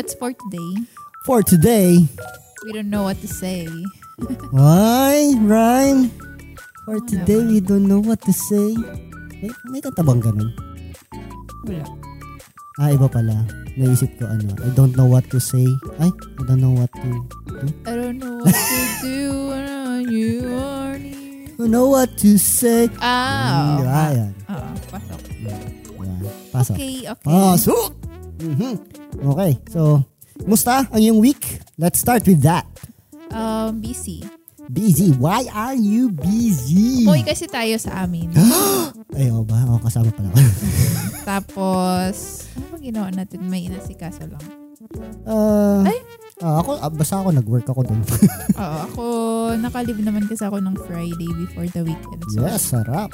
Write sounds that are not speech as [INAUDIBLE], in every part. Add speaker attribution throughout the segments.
Speaker 1: what's for today?
Speaker 2: For today,
Speaker 1: We don't know what to say.
Speaker 2: Why, rhyme? For
Speaker 1: Oo
Speaker 2: today, we don't know what to say. May, may kanta bang ganun?
Speaker 1: Wala.
Speaker 2: Ah, iba pala. Naisip ko ano, I don't know what to say. Ay, I don't know what to do.
Speaker 1: I don't know what to [LAUGHS] do when you are near.
Speaker 2: I don't know what to say.
Speaker 1: Ah,
Speaker 2: Mm,
Speaker 1: oo.
Speaker 2: ah, yan.
Speaker 1: Oo, pasok.
Speaker 2: Yan. Pasok.
Speaker 1: Okay, okay.
Speaker 2: Pasok! Mhm. Okay, so, musta ang iyong week? Let's start with that.
Speaker 1: Um, busy.
Speaker 2: Busy. Why are you busy?
Speaker 1: Umuwi kasi tayo sa amin. [GASPS]
Speaker 2: Ay, oo ba? Oo, kasama pala ako. [LAUGHS]
Speaker 1: Tapos, ano ba ginawa natin? May inasikaso lang.
Speaker 2: Ah,
Speaker 1: Ay!
Speaker 2: ah, ako, ah, basta ako nag-work ako dun. [LAUGHS]
Speaker 1: Oo, ako, nakalib naman kasi ako ng Friday before the weekend. So,
Speaker 2: yes, sarap.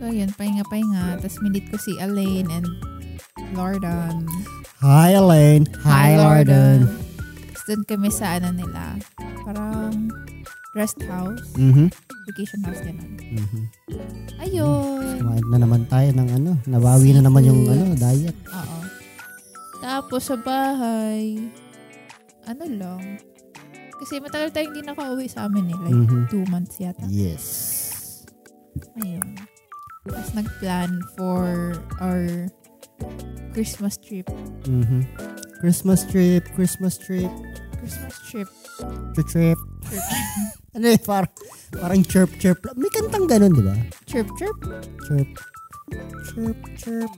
Speaker 1: so ayun, pahinga-pahinga. Tapos minit ko si Elaine and Lordan.
Speaker 2: Hi, Elaine. Hi, Lorden.
Speaker 1: Tapos doon kami sa ano nila. Parang rest house.
Speaker 2: Mhm.
Speaker 1: Vacation house ganun.
Speaker 2: Mhm.
Speaker 1: Ayun.
Speaker 2: Kumain na naman tayo ng ano, nabawi na naman yung ano, diet.
Speaker 1: Oo. Tapos sa bahay, ano lang. Kasi matagal tayong hindi nakauwi sa amin eh. Like
Speaker 2: Mhm.
Speaker 1: two months yata.
Speaker 2: Yes.
Speaker 1: Ayun. Tapos nag-plan for our Christmas trip.
Speaker 2: Mhm. Christmas trip, Christmas trip,
Speaker 1: Christmas trip.
Speaker 2: trip, trip.
Speaker 1: Trip. [LAUGHS]
Speaker 2: Ano eh, par parang chirp, chirp. May kantang ganun, di ba?
Speaker 1: Chirp, chirp?
Speaker 2: Chirp, chirp, chirp.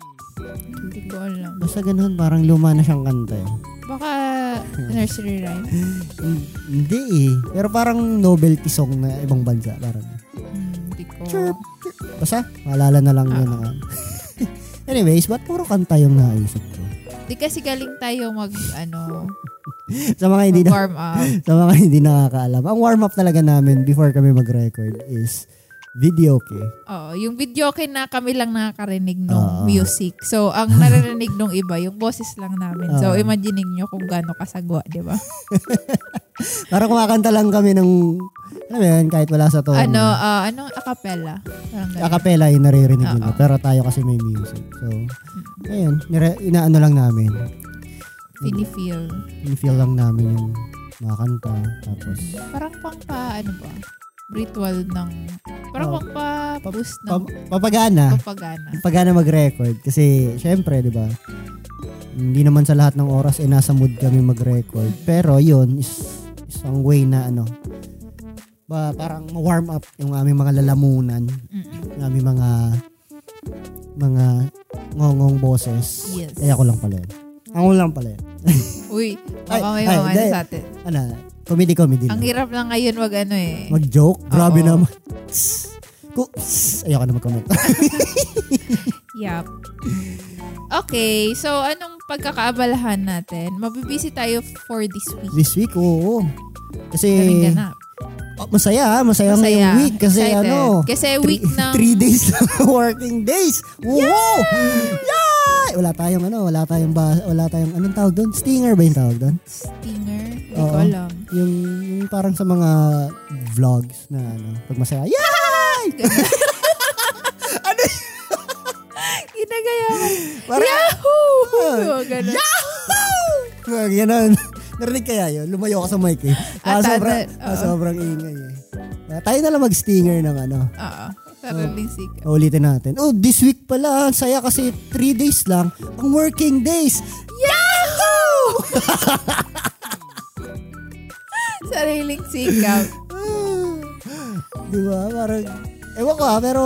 Speaker 1: Hindi ko alam.
Speaker 2: Basta ganun, parang luma na siyang kanta eh.
Speaker 1: Baka nursery rhyme.
Speaker 2: Hin- [LAUGHS] Hindi eh. Pero parang novelty song na ibang bansa. Parang,
Speaker 1: Hmm, Hindi ko.
Speaker 2: chirp, chirp. Basta, maalala na lang yun.
Speaker 1: Ah.
Speaker 2: na- Anyways, ba't puro kanta yung naisip ko?
Speaker 1: Di kasi galing tayo mag, ano, [LAUGHS]
Speaker 2: Sa mga hindi na,
Speaker 1: warm up. [LAUGHS]
Speaker 2: sa mga hindi nakakaalam, ang warm-up talaga namin before kami mag-record is video okay.
Speaker 1: Oo, yung video okay na kami lang nakakarinig ng
Speaker 2: Oo.
Speaker 1: music. So, ang [LAUGHS] naririnig nung iba, yung boses lang namin. So,
Speaker 2: Oo.
Speaker 1: imagining nyo kung gaano kasagwa, di ba?
Speaker 2: Parang kumakanta lang kami ng, mo yun, kahit wala sa tono.
Speaker 1: Ano, ah, anong acapella?
Speaker 2: Acapella yung naririnig nila. Pero tayo kasi may music. So, ayun, nire, inaano lang namin.
Speaker 1: Feel.
Speaker 2: I-feel lang namin yung mga kanta. Tapos,
Speaker 1: Parang pang pa, ano ba? Ritual ng, parang
Speaker 2: Oo.
Speaker 1: pang pa boost ng
Speaker 2: pa- papagana.
Speaker 1: propaganda.
Speaker 2: Papagana mag-record. Kasi, syempre, di ba, hindi naman sa lahat ng oras eh nasa mood kami mag-record. Pero, yun, is isang way na ano, ba, parang warm up yung aming mga lalamunan,
Speaker 1: Mm-mm.
Speaker 2: yung aming mga mga ngongong boses.
Speaker 1: Yes.
Speaker 2: Kaya ko lang pala yun. Ako lang pala yun. [LAUGHS]
Speaker 1: Uy, baka
Speaker 2: Ay,
Speaker 1: may
Speaker 2: hindi.
Speaker 1: sa atin.
Speaker 2: Ano, comedy-comedy
Speaker 1: Ang
Speaker 2: lang.
Speaker 1: hirap lang ngayon wag ano eh.
Speaker 2: Mag-joke? Grabe
Speaker 1: Oo.
Speaker 2: naman. Ko, ayoko na mag-comment. [LAUGHS]
Speaker 1: Yup. Okay, so anong pagkakaabalahan natin? Mabibisi tayo for this week.
Speaker 2: This week, oo. Kasi,
Speaker 1: Daming ganap.
Speaker 2: Oh, masaya, masaya,
Speaker 1: Masaya.
Speaker 2: ngayong week. Kasi
Speaker 1: Excited.
Speaker 2: ano,
Speaker 1: Kasi
Speaker 2: three,
Speaker 1: week ng... [LAUGHS]
Speaker 2: three days [LAUGHS] working days. Wow! Yay! Wala tayong ano, wala tayong ba, wala tayong, anong tawag doon? Stinger ba yung tawag doon?
Speaker 1: Stinger? Hindi ko alam.
Speaker 2: Yung, yung parang sa mga vlogs na ano, pag masaya, yay! [LAUGHS]
Speaker 1: Ginagayaman.
Speaker 2: Parang,
Speaker 1: Yahoo! Ganun.
Speaker 2: Mga ganun. Narinig kaya yun? Lumayo ka sa mic eh.
Speaker 1: Ah,
Speaker 2: sobrang,
Speaker 1: oo.
Speaker 2: sobrang ingay eh. Ah, tayo na lang mag-stinger ng ano.
Speaker 1: Oo. Sariling sikat.
Speaker 2: Ulitin natin. Oh, this week pala. ang Saya kasi 3 days lang. Ang working days. Yahoo! [LAUGHS]
Speaker 1: Sariling sikap.
Speaker 2: Di ba? Parang, ewan ko ah, pero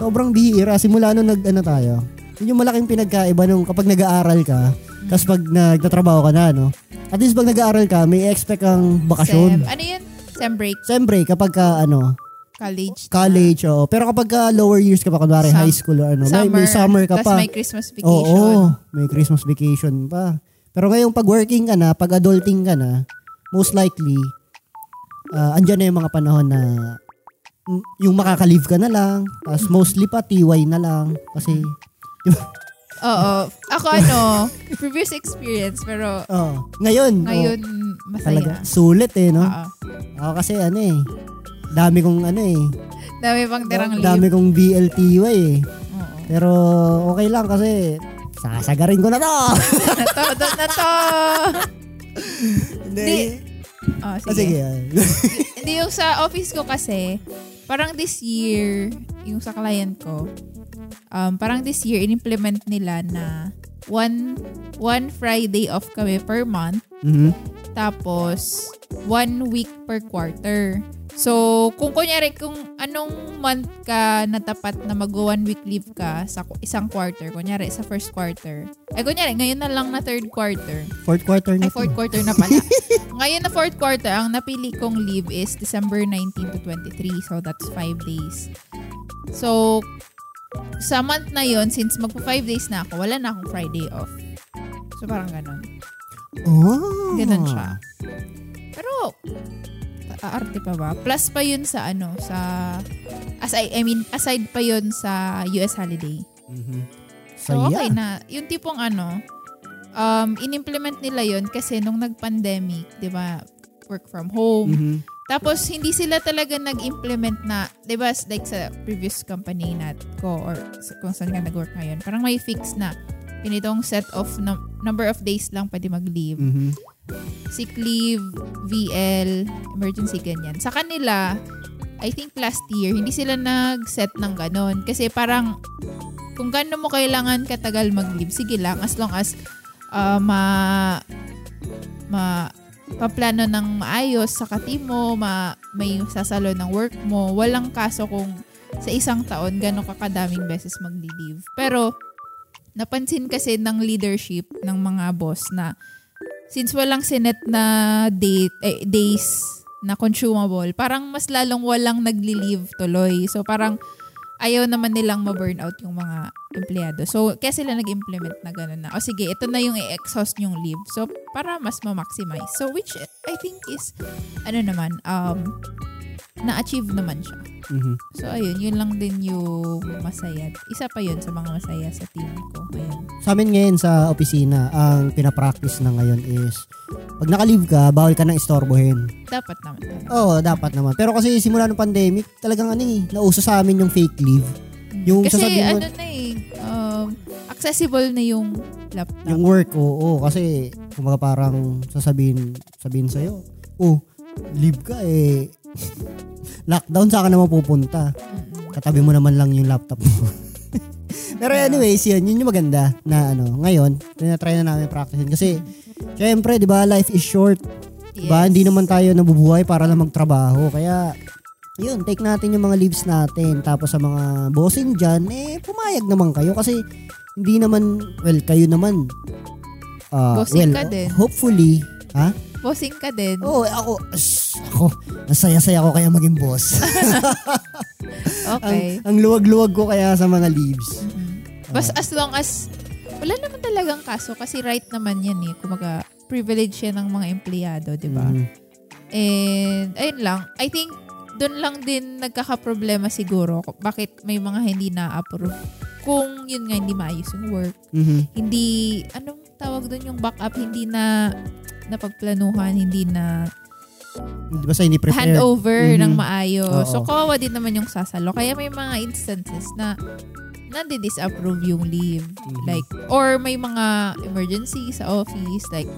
Speaker 2: sobrang bihira. Simula nung nag, ano tayo. Yun yung malaking pinagkaiba nung kapag nag-aaral ka, tapos pag nagtatrabaho ka na, no? At least pag nag-aaral ka, may expect kang
Speaker 1: Sem.
Speaker 2: bakasyon.
Speaker 1: Ano yun? Sem break.
Speaker 2: Siyempre, kapag ka, ano,
Speaker 1: College.
Speaker 2: college, oo. Pero kapag ka lower years ka pa, kunwari
Speaker 1: Sum-
Speaker 2: high school or ano, may, may summer ka pa.
Speaker 1: may Christmas
Speaker 2: Oo,
Speaker 1: vacation.
Speaker 2: may Christmas vacation pa. Pero ngayong pag working ka na, pag adulting ka na, most likely, ah andyan na yung mga panahon na yung makaka-leave ka na lang, tapos mostly pa TY na lang. Kasi,
Speaker 1: Oo. Ako ano, previous experience, pero
Speaker 2: oh, ngayon,
Speaker 1: ngayon
Speaker 2: oh, talaga,
Speaker 1: masaya.
Speaker 2: sulit eh, no?
Speaker 1: Oo.
Speaker 2: Ako kasi ano eh, dami kong ano eh,
Speaker 1: Dami pang tirang leave.
Speaker 2: Dami kong BLTY eh.
Speaker 1: Oo.
Speaker 2: Pero okay lang kasi sasagarin ko na to.
Speaker 1: Todo na to.
Speaker 2: Hindi.
Speaker 1: Oh,
Speaker 2: Ah,
Speaker 1: sige.
Speaker 2: sige. ah.
Speaker 1: Hindi yung sa office ko kasi, parang this year, yung sa client ko, um, parang this year, in-implement nila na one, one Friday off kami per month,
Speaker 2: Mhm.
Speaker 1: tapos one week per quarter. So, kung kunyari, kung anong month ka natapat na mag one week leave ka sa isang quarter, kunyari sa first quarter, ay kunyari, ngayon na lang na third quarter,
Speaker 2: Fourth quarter na
Speaker 1: ay, fourth
Speaker 2: to.
Speaker 1: quarter na pala. [LAUGHS] Ngayon na fourth quarter, ang napili kong leave is December 19 to 23. So, that's 5 days. So, sa month na yon since magpo 5 days na ako, wala na akong Friday off. So, parang ganun.
Speaker 2: Oh.
Speaker 1: Ganun siya. Pero, aarte pa ba? Plus pa yun sa ano, sa, as I, I mean, aside pa yun sa US holiday.
Speaker 2: Mhm.
Speaker 1: So,
Speaker 2: Saya.
Speaker 1: okay na. Yung tipong ano, um, in-implement nila yon kasi nung nag-pandemic, di ba, work from home.
Speaker 2: Mhm.
Speaker 1: Tapos, hindi sila talaga nag-implement na, di ba, like sa previous company nat ko or kung saan ka nag-work ngayon, parang may fix na ganitong set of num- number of days lang pwede mag-leave.
Speaker 2: Mhm.
Speaker 1: Sick leave, VL, emergency, ganyan. Sa kanila, I think last year, hindi sila nag-set ng ganon. Kasi parang, kung gaano mo kailangan katagal mag-leave, sige lang, as long as uh, ma, ma, paplano ng maayos sa team mo, ma, may sasalo ng work mo, walang kaso kung sa isang taon gano'ng kakadaming beses mag-leave. Pero, napansin kasi ng leadership ng mga boss na since walang sinet na date, eh, days na consumable, parang mas lalong walang nagli-leave tuloy. So parang ayaw naman nilang ma-burn out yung mga empleyado. So kaya sila nag-implement na gano'n na, o sige, ito na yung i-exhaust yung leave. So para mas ma-maximize. So which I think is, ano naman, um, na-achieve naman siya.
Speaker 2: Mhm.
Speaker 1: So ayun, yun lang din yung masaya. Isa pa yun sa mga masaya sa team ko ngayon.
Speaker 2: Sa amin ngayon sa opisina, ang pinapractice na ngayon is pag naka-leave ka, bawal ka nang istorbohin.
Speaker 1: Dapat naman.
Speaker 2: Oo, dapat naman. Pero kasi simula ng pandemic, talagang ano eh, nauso sa amin yung fake leave. Yung
Speaker 1: Kasi
Speaker 2: sasabihin mo-
Speaker 1: ano na eh, um, accessible na yung laptop.
Speaker 2: Yung work, oo, kasi kumbaga parang sasabihin, sabihin sa'yo, oh, leave ka eh, [LAUGHS] lockdown saan ka na mapupunta?
Speaker 1: Mm-mm.
Speaker 2: Katabi mo naman lang yung laptop mo. [LAUGHS] Pero anyways, yun, yun yung maganda na ano, ngayon, tinatry na namin practicein. Kasi, syempre, di ba, life is short.
Speaker 1: Yes.
Speaker 2: Hindi naman tayo nabubuhay para lang magtrabaho. Kaya, yun, take natin yung mga leaves natin. Tapos sa mga bossing dyan, eh, pumayag naman kayo. Kasi, hindi naman, well, kayo naman. ah,
Speaker 1: Bossing
Speaker 2: well,
Speaker 1: ka din.
Speaker 2: Hopefully, ha?
Speaker 1: Bossing ka din.
Speaker 2: Oo, ako, as, ako, nasaya-saya ko kaya maging boss. [LAUGHS]
Speaker 1: okay.
Speaker 2: ang, ang luwag-luwag ko kaya sa mga leaves.
Speaker 1: Mhm. Bas as long as wala naman talagang kaso kasi right naman yan eh. Kumaga, privilege yan ng mga empleyado, di ba?
Speaker 2: Mhm.
Speaker 1: And, ayun lang. I think, doon lang din nagkakaproblema siguro. Bakit may mga hindi na-approve. Kung yun nga, hindi maayos yung work.
Speaker 2: Mhm.
Speaker 1: Hindi, anong tawag doon yung backup, hindi na napagplanuhan, hindi na
Speaker 2: Di ba sa hindi prepared?
Speaker 1: handover
Speaker 2: Mhm.
Speaker 1: ng maayos.
Speaker 2: Oo.
Speaker 1: So, kawawa din naman yung sasalo. Kaya may mga instances na nandi-disapprove yung leave.
Speaker 2: Mhm.
Speaker 1: Like, or may mga emergency sa office. Like,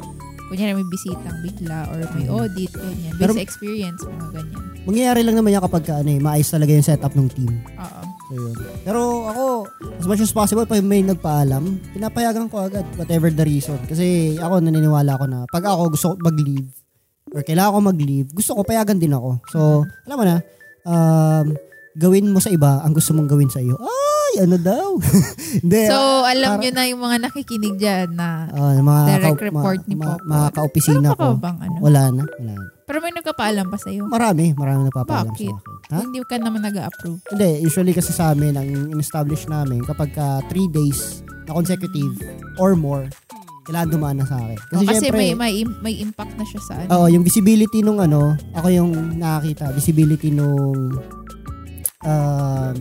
Speaker 1: kunyari may bisitang bigla or may
Speaker 2: Mhm.
Speaker 1: audit, ganyan.
Speaker 2: Pero-
Speaker 1: Based sa experience, mga ganyan.
Speaker 2: Mangyayari lang naman yan kapag ka, ano, eh, maayos talaga yung setup ng team.
Speaker 1: Oo.
Speaker 2: So, yun. Pero ako, as much as possible, pag may nagpaalam, pinapayagan ko agad, whatever the reason. Kasi ako, naniniwala ako na pag ako gusto mag-leave, or kailangan ko mag-leave, gusto ko, payagan din ako. So, alam mo na, um, gawin mo sa iba ang gusto mong gawin sa iyo. Ay, ano daw? [LAUGHS] Hindi.
Speaker 1: So, alam
Speaker 2: para-
Speaker 1: nyo na yung mga nakikinig dyan na
Speaker 2: ah, mga
Speaker 1: direct
Speaker 2: ka-
Speaker 1: report ni
Speaker 2: ma-
Speaker 1: Popo.
Speaker 2: Mga kaopisina
Speaker 1: Meron
Speaker 2: ko.
Speaker 1: bang ano?
Speaker 2: Wala na. Wala na.
Speaker 1: Pero may nagkapaalam pa sa'yo.
Speaker 2: Marami. Marami nagpapaalam
Speaker 1: Bakit?
Speaker 2: sa akin. Ha?
Speaker 1: Hindi ka naman nag-approve.
Speaker 2: Hindi, usually kasi sa amin, ang in-establish namin, kapag ka three days na consecutive or more, kailangan dumaan na sa akin. Kasi,
Speaker 1: Oh, kasi
Speaker 2: syempre,
Speaker 1: may, may, may impact na siya sa ano.
Speaker 2: oo, yung visibility nung ano, ako yung nakakita, visibility nung um,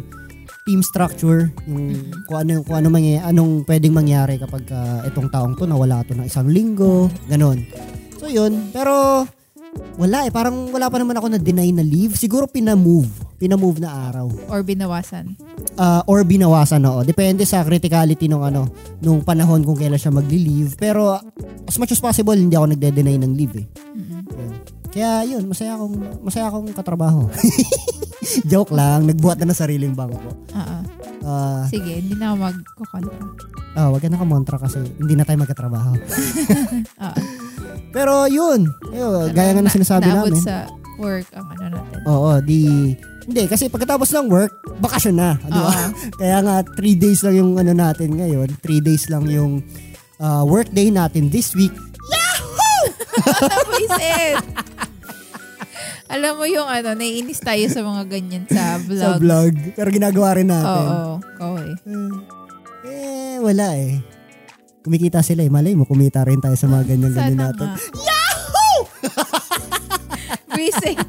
Speaker 2: team structure, yung
Speaker 1: Mhm.
Speaker 2: kung ano, kung ano mangyay, anong pwedeng mangyari kapag ka itong taong to nawala to ng isang linggo, ganon. So yun, pero Wala eh, parang wala pa naman ako na deny na leave. Siguro pinamove. Pinamove na araw.
Speaker 1: Or binawasan?
Speaker 2: Uh, or binawasan oo. Depende sa criticality nung ano, nung panahon kung kailan siya magli-leave. Pero as much as possible, hindi ako nagde-deny ng leave eh.
Speaker 1: Mm-mm.
Speaker 2: Yun. Kaya yun, masaya akong, masaya akong katrabaho. [LAUGHS] Joke lang, nagbuhat na ng sariling bangko.
Speaker 1: Oo.
Speaker 2: Ah,
Speaker 1: Sige, hindi na ako magkukontra.
Speaker 2: ah, wag ka na kamontra kasi hindi na tayo magkatrabaho.
Speaker 1: Oo. [LAUGHS]
Speaker 2: Pero yun, yun gaya nga na sinasabi namin.
Speaker 1: sa work ang ano natin.
Speaker 2: Oo, di hindi kasi pagkatapos ng work, bakasyon na, di ba? [LAUGHS] Kaya nga 3 days lang yung ano natin ngayon, 3 days lang yung ah, work day natin this week.
Speaker 1: Vincent! [LAUGHS] Alam mo yung ano, naiinis tayo sa mga ganyan sa vlog. [LAUGHS]
Speaker 2: Sa vlog. Pero ginagawa rin natin.
Speaker 1: oo. Oo eh.
Speaker 2: Eh, wala eh. Kumikita sila eh. Malay mo, kumita rin tayo sa mga ganyan-ganyan natin.
Speaker 1: nga. Yahoo! [LAUGHS] Vincent!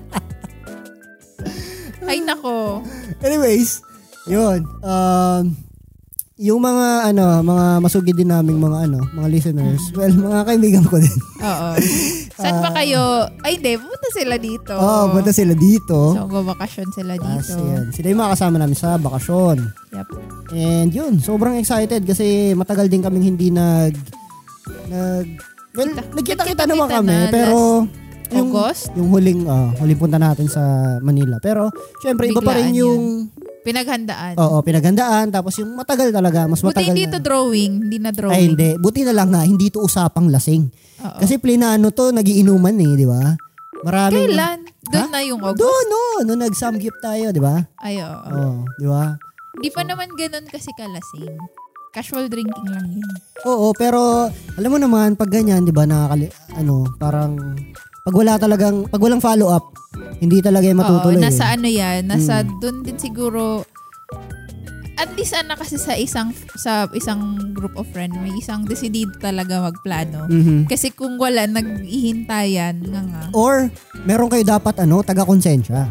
Speaker 1: Ay nako.
Speaker 2: Anyways, yun. Um, yung mga ano, mga masugid din naming mga ano, mga listeners. Well, mga kaibigan ko din.
Speaker 1: Oo. [LAUGHS] Saan ba kayo? Ay, hindi. Pumunta sila dito.
Speaker 2: Oo, oh, punta sila dito.
Speaker 1: So, magbabakasyon sila
Speaker 2: Tapos,
Speaker 1: dito.
Speaker 2: yan. Sila yung mga kasama namin sa bakasyon.
Speaker 1: Yep.
Speaker 2: And yun, sobrang excited kasi matagal din kaming hindi nag nag well,
Speaker 1: Kita-
Speaker 2: nagkita-kita naman
Speaker 1: na
Speaker 2: kami pero yung
Speaker 1: August?
Speaker 2: yung huling ah, huling punta natin sa Manila. Pero syempre iba pa rin yung
Speaker 1: Pinaghandaan.
Speaker 2: Oo, pinagandaan tapos yung matagal talaga, mas
Speaker 1: Buti
Speaker 2: matagal
Speaker 1: hindi
Speaker 2: na.
Speaker 1: to drawing. Hindi na drawing.
Speaker 2: Ay hindi, buti na lang nga hindi to usapang lasing.
Speaker 1: Oo.
Speaker 2: Kasi plinano to nagiinuman eh, di ba? Maraming
Speaker 1: Kailan? Doon na yung August?
Speaker 2: Doon no, no nag-samgyup tayo, di ba?
Speaker 1: Ay, oo.
Speaker 2: Oo, di ba?
Speaker 1: Hindi pa naman ganun kasi kalasing. Casual drinking lang yun.
Speaker 2: Oo, pero alam mo naman pag ganyan, 'di ba, nakakali ano, parang pag wala talagang pag walang follow up, hindi talaga yung matutuloy.
Speaker 1: Oo, nasa
Speaker 2: eh.
Speaker 1: ano yan, nasa
Speaker 2: Mm.
Speaker 1: doon din siguro at least ana kasi sa isang sa isang group of friend may isang decidido talaga magplano.
Speaker 2: Mhm.
Speaker 1: Kasi kung wala naghihintayan nga nga.
Speaker 2: Or meron kayo dapat ano, taga-konsensya.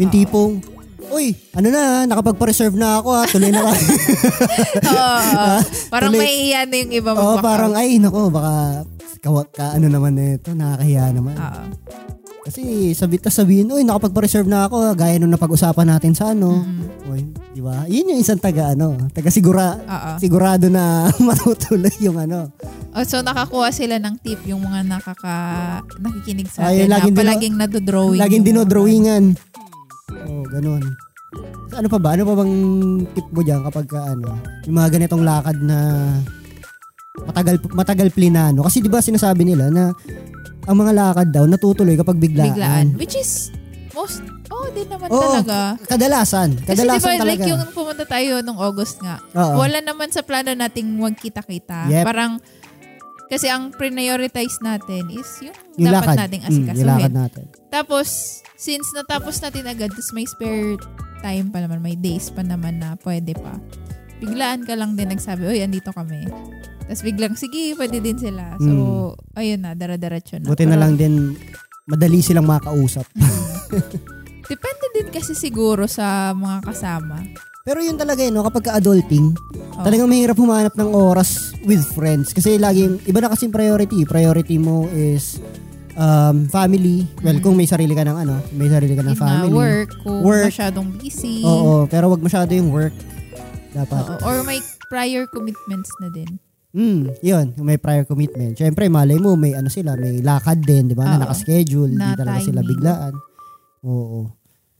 Speaker 2: Yung tipong Uy, ano na, nakapagpa-reserve na ako ha, tuloy na kayo. [LAUGHS]
Speaker 1: Oo, oo. parang
Speaker 2: Tuloy-
Speaker 1: may iya na yung iba
Speaker 2: Oo,
Speaker 1: mag
Speaker 2: parang ay nako, baka ka, ka ano naman nito, nakakahiya naman.
Speaker 1: Oo.
Speaker 2: Kasi sabi ta sabihin, uy, nakapagpa-reserve na ako, ha, gaya nung napag-usapan natin sa ano.
Speaker 1: Mm.
Speaker 2: Uy, di ba? Yun yung isang taga ano, taga sigura
Speaker 1: Oo.
Speaker 2: sigurado na [LAUGHS] matutuloy yung ano.
Speaker 1: Oh, so nakakuha sila ng tip yung mga nakaka nakikinig sa
Speaker 2: Ay,
Speaker 1: atin
Speaker 2: laging
Speaker 1: na
Speaker 2: dino-
Speaker 1: palaging nadodrawing.
Speaker 2: Laging
Speaker 1: yung mga-
Speaker 2: dinodrawingan. Oo, oh, ganun. Ano pa ba? Ano pa bang tip mo diyan kapag ka, ano, yung mga ganitong lakad na matagal matagal plinano kasi 'di ba sinasabi nila na ang mga lakad daw natutuloy kapag biglaan.
Speaker 1: biglaan. Which is most oh, din naman
Speaker 2: Oo,
Speaker 1: talaga.
Speaker 2: Kadalasan,
Speaker 1: Kasi
Speaker 2: kadalasan
Speaker 1: diba,
Speaker 2: talaga.
Speaker 1: like yung pumunta tayo nung August nga,
Speaker 2: Oo.
Speaker 1: wala naman sa plano nating magkita-kita.
Speaker 2: Yep.
Speaker 1: Parang, kasi ang prioritize natin is yung,
Speaker 2: yung
Speaker 1: dapat
Speaker 2: lakad.
Speaker 1: nating
Speaker 2: Mm, yung lakad
Speaker 1: asikasuhin.
Speaker 2: natin.
Speaker 1: Tapos, since natapos natin agad, tapos may spare time pa naman, may days pa naman na pwede pa. Biglaan ka lang din nagsabi, oy, andito kami. Tapos biglang, sige, pwede din sila. So, ayun na, dara-daratso na.
Speaker 2: Mm. Buti na lang din madali silang makausap.
Speaker 1: Depende din kasi siguro sa mga kasama.
Speaker 2: Pero yun talaga yun, no? kapag ka-adulting,
Speaker 1: Oh.
Speaker 2: talagang mahirap humanap ng oras with friends. Kasi laging, iba na kasing priority. Priority mo is um, family. Well, kung may sarili ka ng ano, may sarili ka ng
Speaker 1: nga,
Speaker 2: family.
Speaker 1: work, kung
Speaker 2: Work.
Speaker 1: masyadong busy.
Speaker 2: Oo, pero wag masyado yung work. Dapat.
Speaker 1: Oo, Or may prior commitments na din.
Speaker 2: Mm, yun, may prior commitment. Siyempre, malay mo, may ano sila, may lakad din, di ba? Na nakaschedule,
Speaker 1: Na
Speaker 2: hindi talaga sila
Speaker 1: timing.
Speaker 2: biglaan. Oo.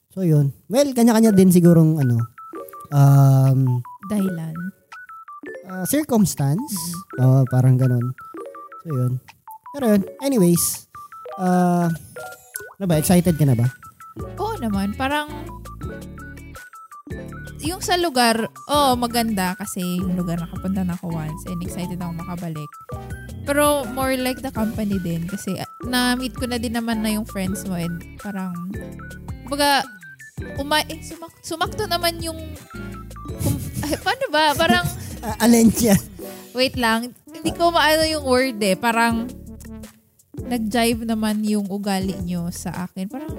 Speaker 2: So, yun. Well, kanya-kanya din sigurong, ano, um,
Speaker 1: Dahilan.
Speaker 2: uh, circumstance. Oo, parang ganun. So, yun. Pero yun, anyways, uh, ano ba, excited ka na ba?
Speaker 1: Oo naman, parang yung sa lugar, oh, maganda kasi yung lugar nakapunta na ako once and excited ako makabalik. Pero more like the company din kasi ah, na-meet ko na din naman na yung friends mo and parang, baga, uma eh, sumak sumakto naman yung, kum- ay, paano ba? Parang, [LAUGHS]
Speaker 2: Uh, Alencia.
Speaker 1: wait lang, hindi ko maano yung word eh. Parang, nag-jive naman yung ugali nyo sa akin. Parang,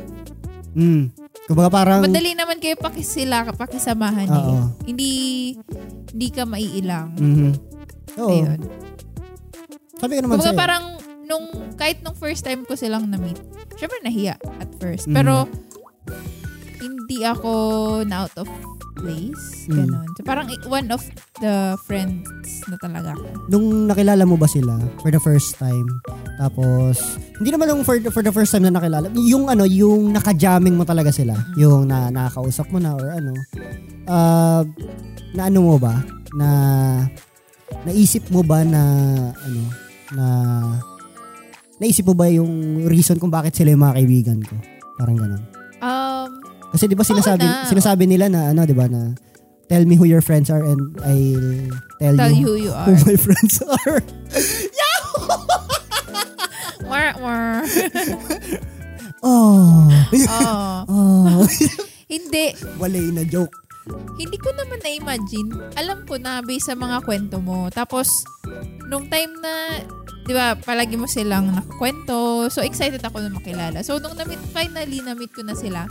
Speaker 2: Mm. Kumbaga parang,
Speaker 1: Madali naman kayo pakisila, pakisamahan eh.
Speaker 2: Oo.
Speaker 1: Hindi hindi ka maiilang.
Speaker 2: mhm. Oo.
Speaker 1: Ayun.
Speaker 2: Sabi ko naman
Speaker 1: Kumbaga
Speaker 2: sa'yo.
Speaker 1: parang nung kahit nung first time ko silang na-meet, syempre nahiya at first.
Speaker 2: Mm.
Speaker 1: Pero, hindi ako na out of place.
Speaker 2: Mm.
Speaker 1: Ganon. So, parang one of the friends na talaga ako.
Speaker 2: Nung nakilala mo ba sila for the first time, tapos, hindi naman yung for, for the first time na nakilala, yung ano, yung naka-jamming mo talaga sila, yung na nakakausap mo na or ano, uh, na ano mo ba, na naisip mo ba na ano, na naisip mo ba yung reason kung bakit sila yung mga kaibigan ko? Parang ganun.
Speaker 1: Um,
Speaker 2: Kasi 'di ba sinasabi
Speaker 1: na.
Speaker 2: sinasabi nila na ano 'di ba na tell me who your friends are and I'll tell,
Speaker 1: tell
Speaker 2: you
Speaker 1: you who you
Speaker 2: who
Speaker 1: are.
Speaker 2: my [LAUGHS] friends are.
Speaker 1: Mwah, [LAUGHS] mwah. [LAUGHS]
Speaker 2: Oh.
Speaker 1: Oo.
Speaker 2: oh.
Speaker 1: Hindi.
Speaker 2: Walay na joke.
Speaker 1: Hindi ko naman na-imagine. Alam ko na based sa mga kwento mo. Tapos, nung time na, di ba, palagi mo silang nakakwento. So, excited ako na makilala. So, nung na-meet, finally, na-meet ko na sila,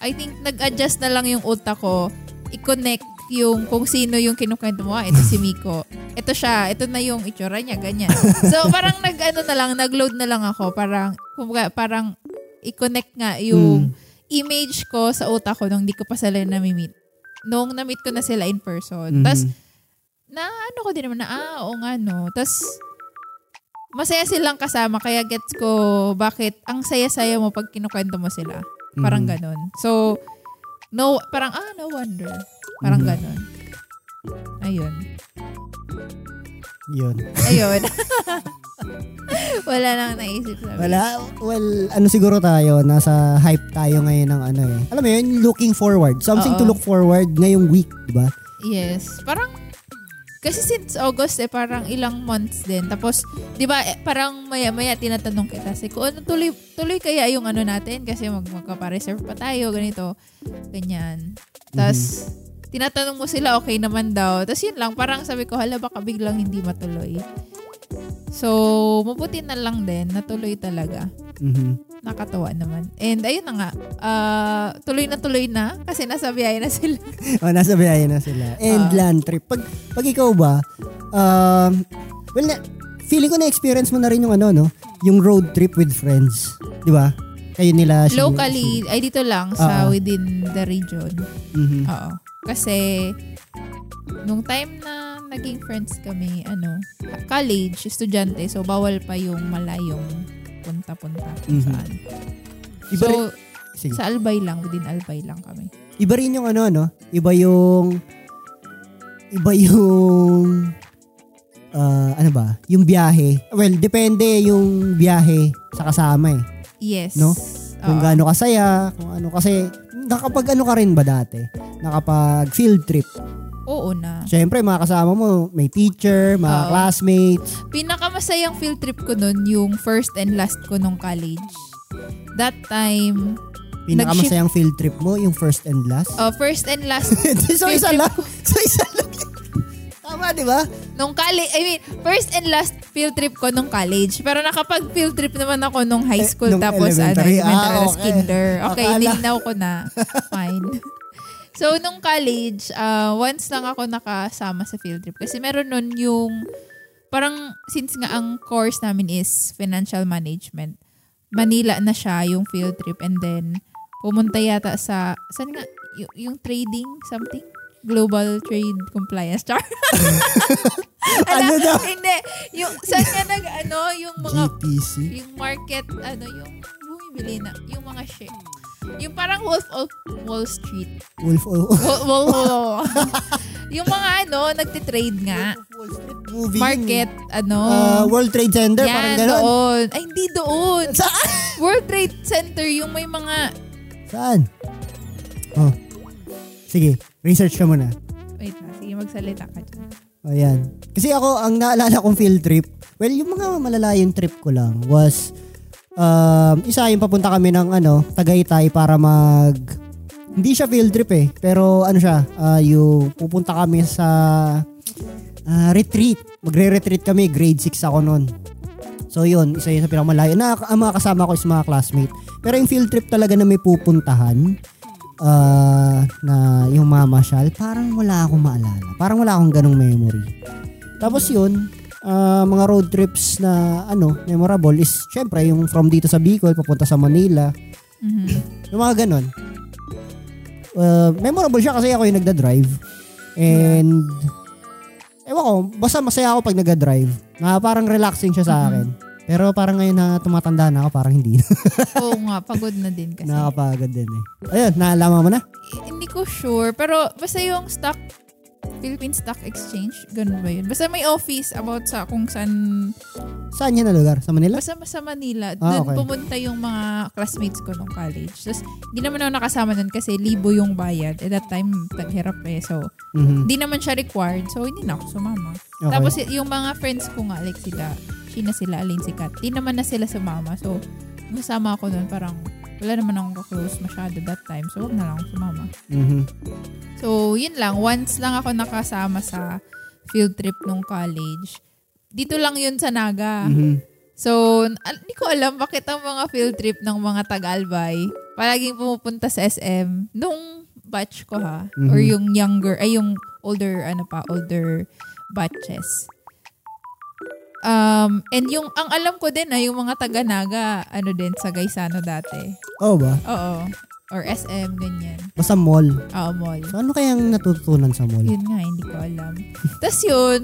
Speaker 1: I think nag-adjust na lang yung utak ko. I-connect yung kung sino yung kinukwento mo. Ah, ito si Miko. Ito siya. Ito na yung itsura niya. Ganyan. So, parang nag-ano na lang, nag-load na lang ako. Parang, kumbaga, parang i-connect nga yung image ko sa utak ko nung hindi ko pa sila nami-meet. Nung na-meet ko na sila in person.
Speaker 2: Mhm.
Speaker 1: Tapos, na ano ko din naman na, ah, oo nga no. Tapos, masaya silang kasama, kaya gets ko bakit ang saya-saya mo pag kinukwento mo sila. Parang
Speaker 2: Mhm.
Speaker 1: ganon. So, no, parang, ah, no wonder. Parang
Speaker 2: Mhm.
Speaker 1: ganon. Ayun.
Speaker 2: Yun.
Speaker 1: Ayun. [LAUGHS] [LAUGHS] Wala nang naisip sabi.
Speaker 2: Wala, well, ano siguro tayo, nasa hype tayo ngayon ng ano eh. Alam mo yun, looking forward. Something to
Speaker 1: Oo.
Speaker 2: look forward ngayong week, di ba?
Speaker 1: Yes. Parang, kasi since August eh, parang ilang months din. Tapos, di ba, eh, parang maya-maya tinatanong kita, si kung ano, tuloy, tuloy kaya yung ano natin? Kasi mag magpa-reserve pa tayo, ganito, ganyan. Tapos, tinatanong mo sila, okay naman daw. Tapos yun lang, parang sabi ko, hala, baka biglang hindi matuloy. So, mabuti na lang din, natuloy talaga.
Speaker 2: Mhm.
Speaker 1: Nakatawa naman. And ayun na nga, ah, tuloy na tuloy na kasi nasa biyahe na sila. [LAUGHS]
Speaker 2: oh, nasa biyahe na sila. And
Speaker 1: Ah.
Speaker 2: land trip. Pag, pag ikaw ba, um, well, na, feeling ko na-experience mo na rin yung ano, no? Yung road trip with friends. Di ba? Kayo nila.
Speaker 1: Locally, ay dito lang sa
Speaker 2: Oo.
Speaker 1: within the region.
Speaker 2: Mhm.
Speaker 1: Oo. Kasi, nung time na naging friends kami, ano, college, estudyante, so bawal pa yung malayong punta-punta kung
Speaker 2: Mhm.
Speaker 1: saan.
Speaker 2: Iba,
Speaker 1: So,
Speaker 2: rin, sige.
Speaker 1: sa Albay lang, within Albay lang kami.
Speaker 2: iba rin yung ano, no? Iba yung, iba yung, ah, ano ba? Yung biyahe. Well, depende yung biyahe sa kasama eh.
Speaker 1: Yes.
Speaker 2: No? Kung
Speaker 1: Oo.
Speaker 2: gaano kasaya, kung ano. Kasi, nakapag ano ka rin ba dati? Nakapag field trip.
Speaker 1: Oo na.
Speaker 2: Siyempre, mga kasama mo, may teacher, mga
Speaker 1: Oo.
Speaker 2: classmates.
Speaker 1: Pinakamasayang field trip ko nun, yung first and last ko nung college. That time,
Speaker 2: Pinakamasayang field trip mo, yung first and last.
Speaker 1: uh, first and last [LAUGHS]
Speaker 2: so, isa lang. [LAUGHS] So, isa lang. Tama, di ba?
Speaker 1: nung college, I mean, first and last field trip ko nung college. Pero nakapag field trip naman ako nung high
Speaker 2: Eh,
Speaker 1: school
Speaker 2: nung
Speaker 1: tapos ano,
Speaker 2: elementary.
Speaker 1: elementary,
Speaker 2: Ah,
Speaker 1: tapos
Speaker 2: okay.
Speaker 1: kinder. Okay,
Speaker 2: Akala-
Speaker 1: nilinaw ko na. Fine. [LAUGHS] So, nung college, uh, once lang ako nakasama sa field trip. Kasi meron nun yung, parang, since nga ang course namin is financial management, Manila na siya yung field trip and then pumunta yata sa, saan nga, Y- yung trading something? Global Trade Compliance. [LAUGHS] Char. [LAUGHS]
Speaker 2: Ano daw?
Speaker 1: Hindi. Yung, saan nga nag, ano, yung mga,
Speaker 2: GPC.
Speaker 1: yung market, ano, yung bumibili na, yung mga share. Yung parang Wolf of Wall Street.
Speaker 2: Wolf of [LAUGHS]
Speaker 1: Wall, wall, wall. yung mga ano, nagtitrade nga.
Speaker 2: Wall Street movie.
Speaker 1: Market, ano.
Speaker 2: Uh, World Trade Center, parang
Speaker 1: yan,
Speaker 2: gano'n.
Speaker 1: doon. Ay, hindi doon.
Speaker 2: Saan?
Speaker 1: World Trade Center, yung may mga,
Speaker 2: Saan? Oh. Sige, research ka muna.
Speaker 1: wait na, sige magsalita ka dyan.
Speaker 2: O yan. Kasi ako, ang naalala kong field trip, well, yung mga malalayong trip ko lang was, um, isa yung papunta kami ng ano, Tagaytay para mag, hindi siya field trip eh, pero ano siya, ah, yung pupunta kami sa ah, retreat. Magre-retreat kami, grade 6 ako noon. So yun, isa yun sa pinakamalayo. Na, ang mga kasama ko is mga classmate. Pero yung field trip talaga na may pupuntahan, ah, na yung mamasyal, parang wala akong maalala. Parang wala akong ganong memory. Tapos yun, ah, mga road trips na ano, memorable is syempre yung from dito sa Bicol papunta sa Manila.
Speaker 1: Mhm.
Speaker 2: Yung mga ganon. Uh, memorable siya kasi ako yung nagda-drive. And ewan ko, basta masaya ako pag nagda-drive. Na parang relaxing siya sa akin. Pero parang ngayon na tumatanda na ako, parang hindi. [LAUGHS]
Speaker 1: Oo nga, pagod na din kasi.
Speaker 2: Nakakapagod din eh. Ayun, naalaman mo na?
Speaker 1: Eh, hindi ko sure, pero basta yung stock Philippine Stock Exchange, ganun ba yun? Basta may office about sa kung saan,
Speaker 2: Saan yan na lugar? Sa Manila?
Speaker 1: basta sa Manila,
Speaker 2: Ah,
Speaker 1: doon
Speaker 2: okay.
Speaker 1: pumunta yung mga classmates ko nung college. Tapos, hindi naman ako nakasama nun kasi libo yung bayad. At that time, taghirap eh. So,
Speaker 2: Mhm.
Speaker 1: hindi naman siya required. So, hindi na ako sumama.
Speaker 2: Okay.
Speaker 1: Tapos, yung mga friends ko nga, like sila, Sheena sila, Aline si Kat, di naman na sila sumama. So, masama ako nun, parang, wala naman akong close masyado that time. So, wag na lang sumama.
Speaker 2: Mhm.
Speaker 1: So, yun lang. Once lang ako nakasama sa field trip nung college. Dito lang yun sa Naga.
Speaker 2: Mhm.
Speaker 1: So, hindi ko alam bakit ang mga field trip ng mga Tagalbay palaging pumupunta sa SM nung batch ko ha.
Speaker 2: Mhm.
Speaker 1: Or yung younger, ay yung older, ano pa, older batches. Um, and yung, ang alam ko din na yung mga taga-naga, ano din, sa Gaisano dati.
Speaker 2: Oo ba?
Speaker 1: Oo. Or SM, ganyan.
Speaker 2: Basta mall.
Speaker 1: Oo, mall.
Speaker 2: So ano kayang natutunan sa mall?
Speaker 1: Yun nga, hindi ko alam. Tapos yun,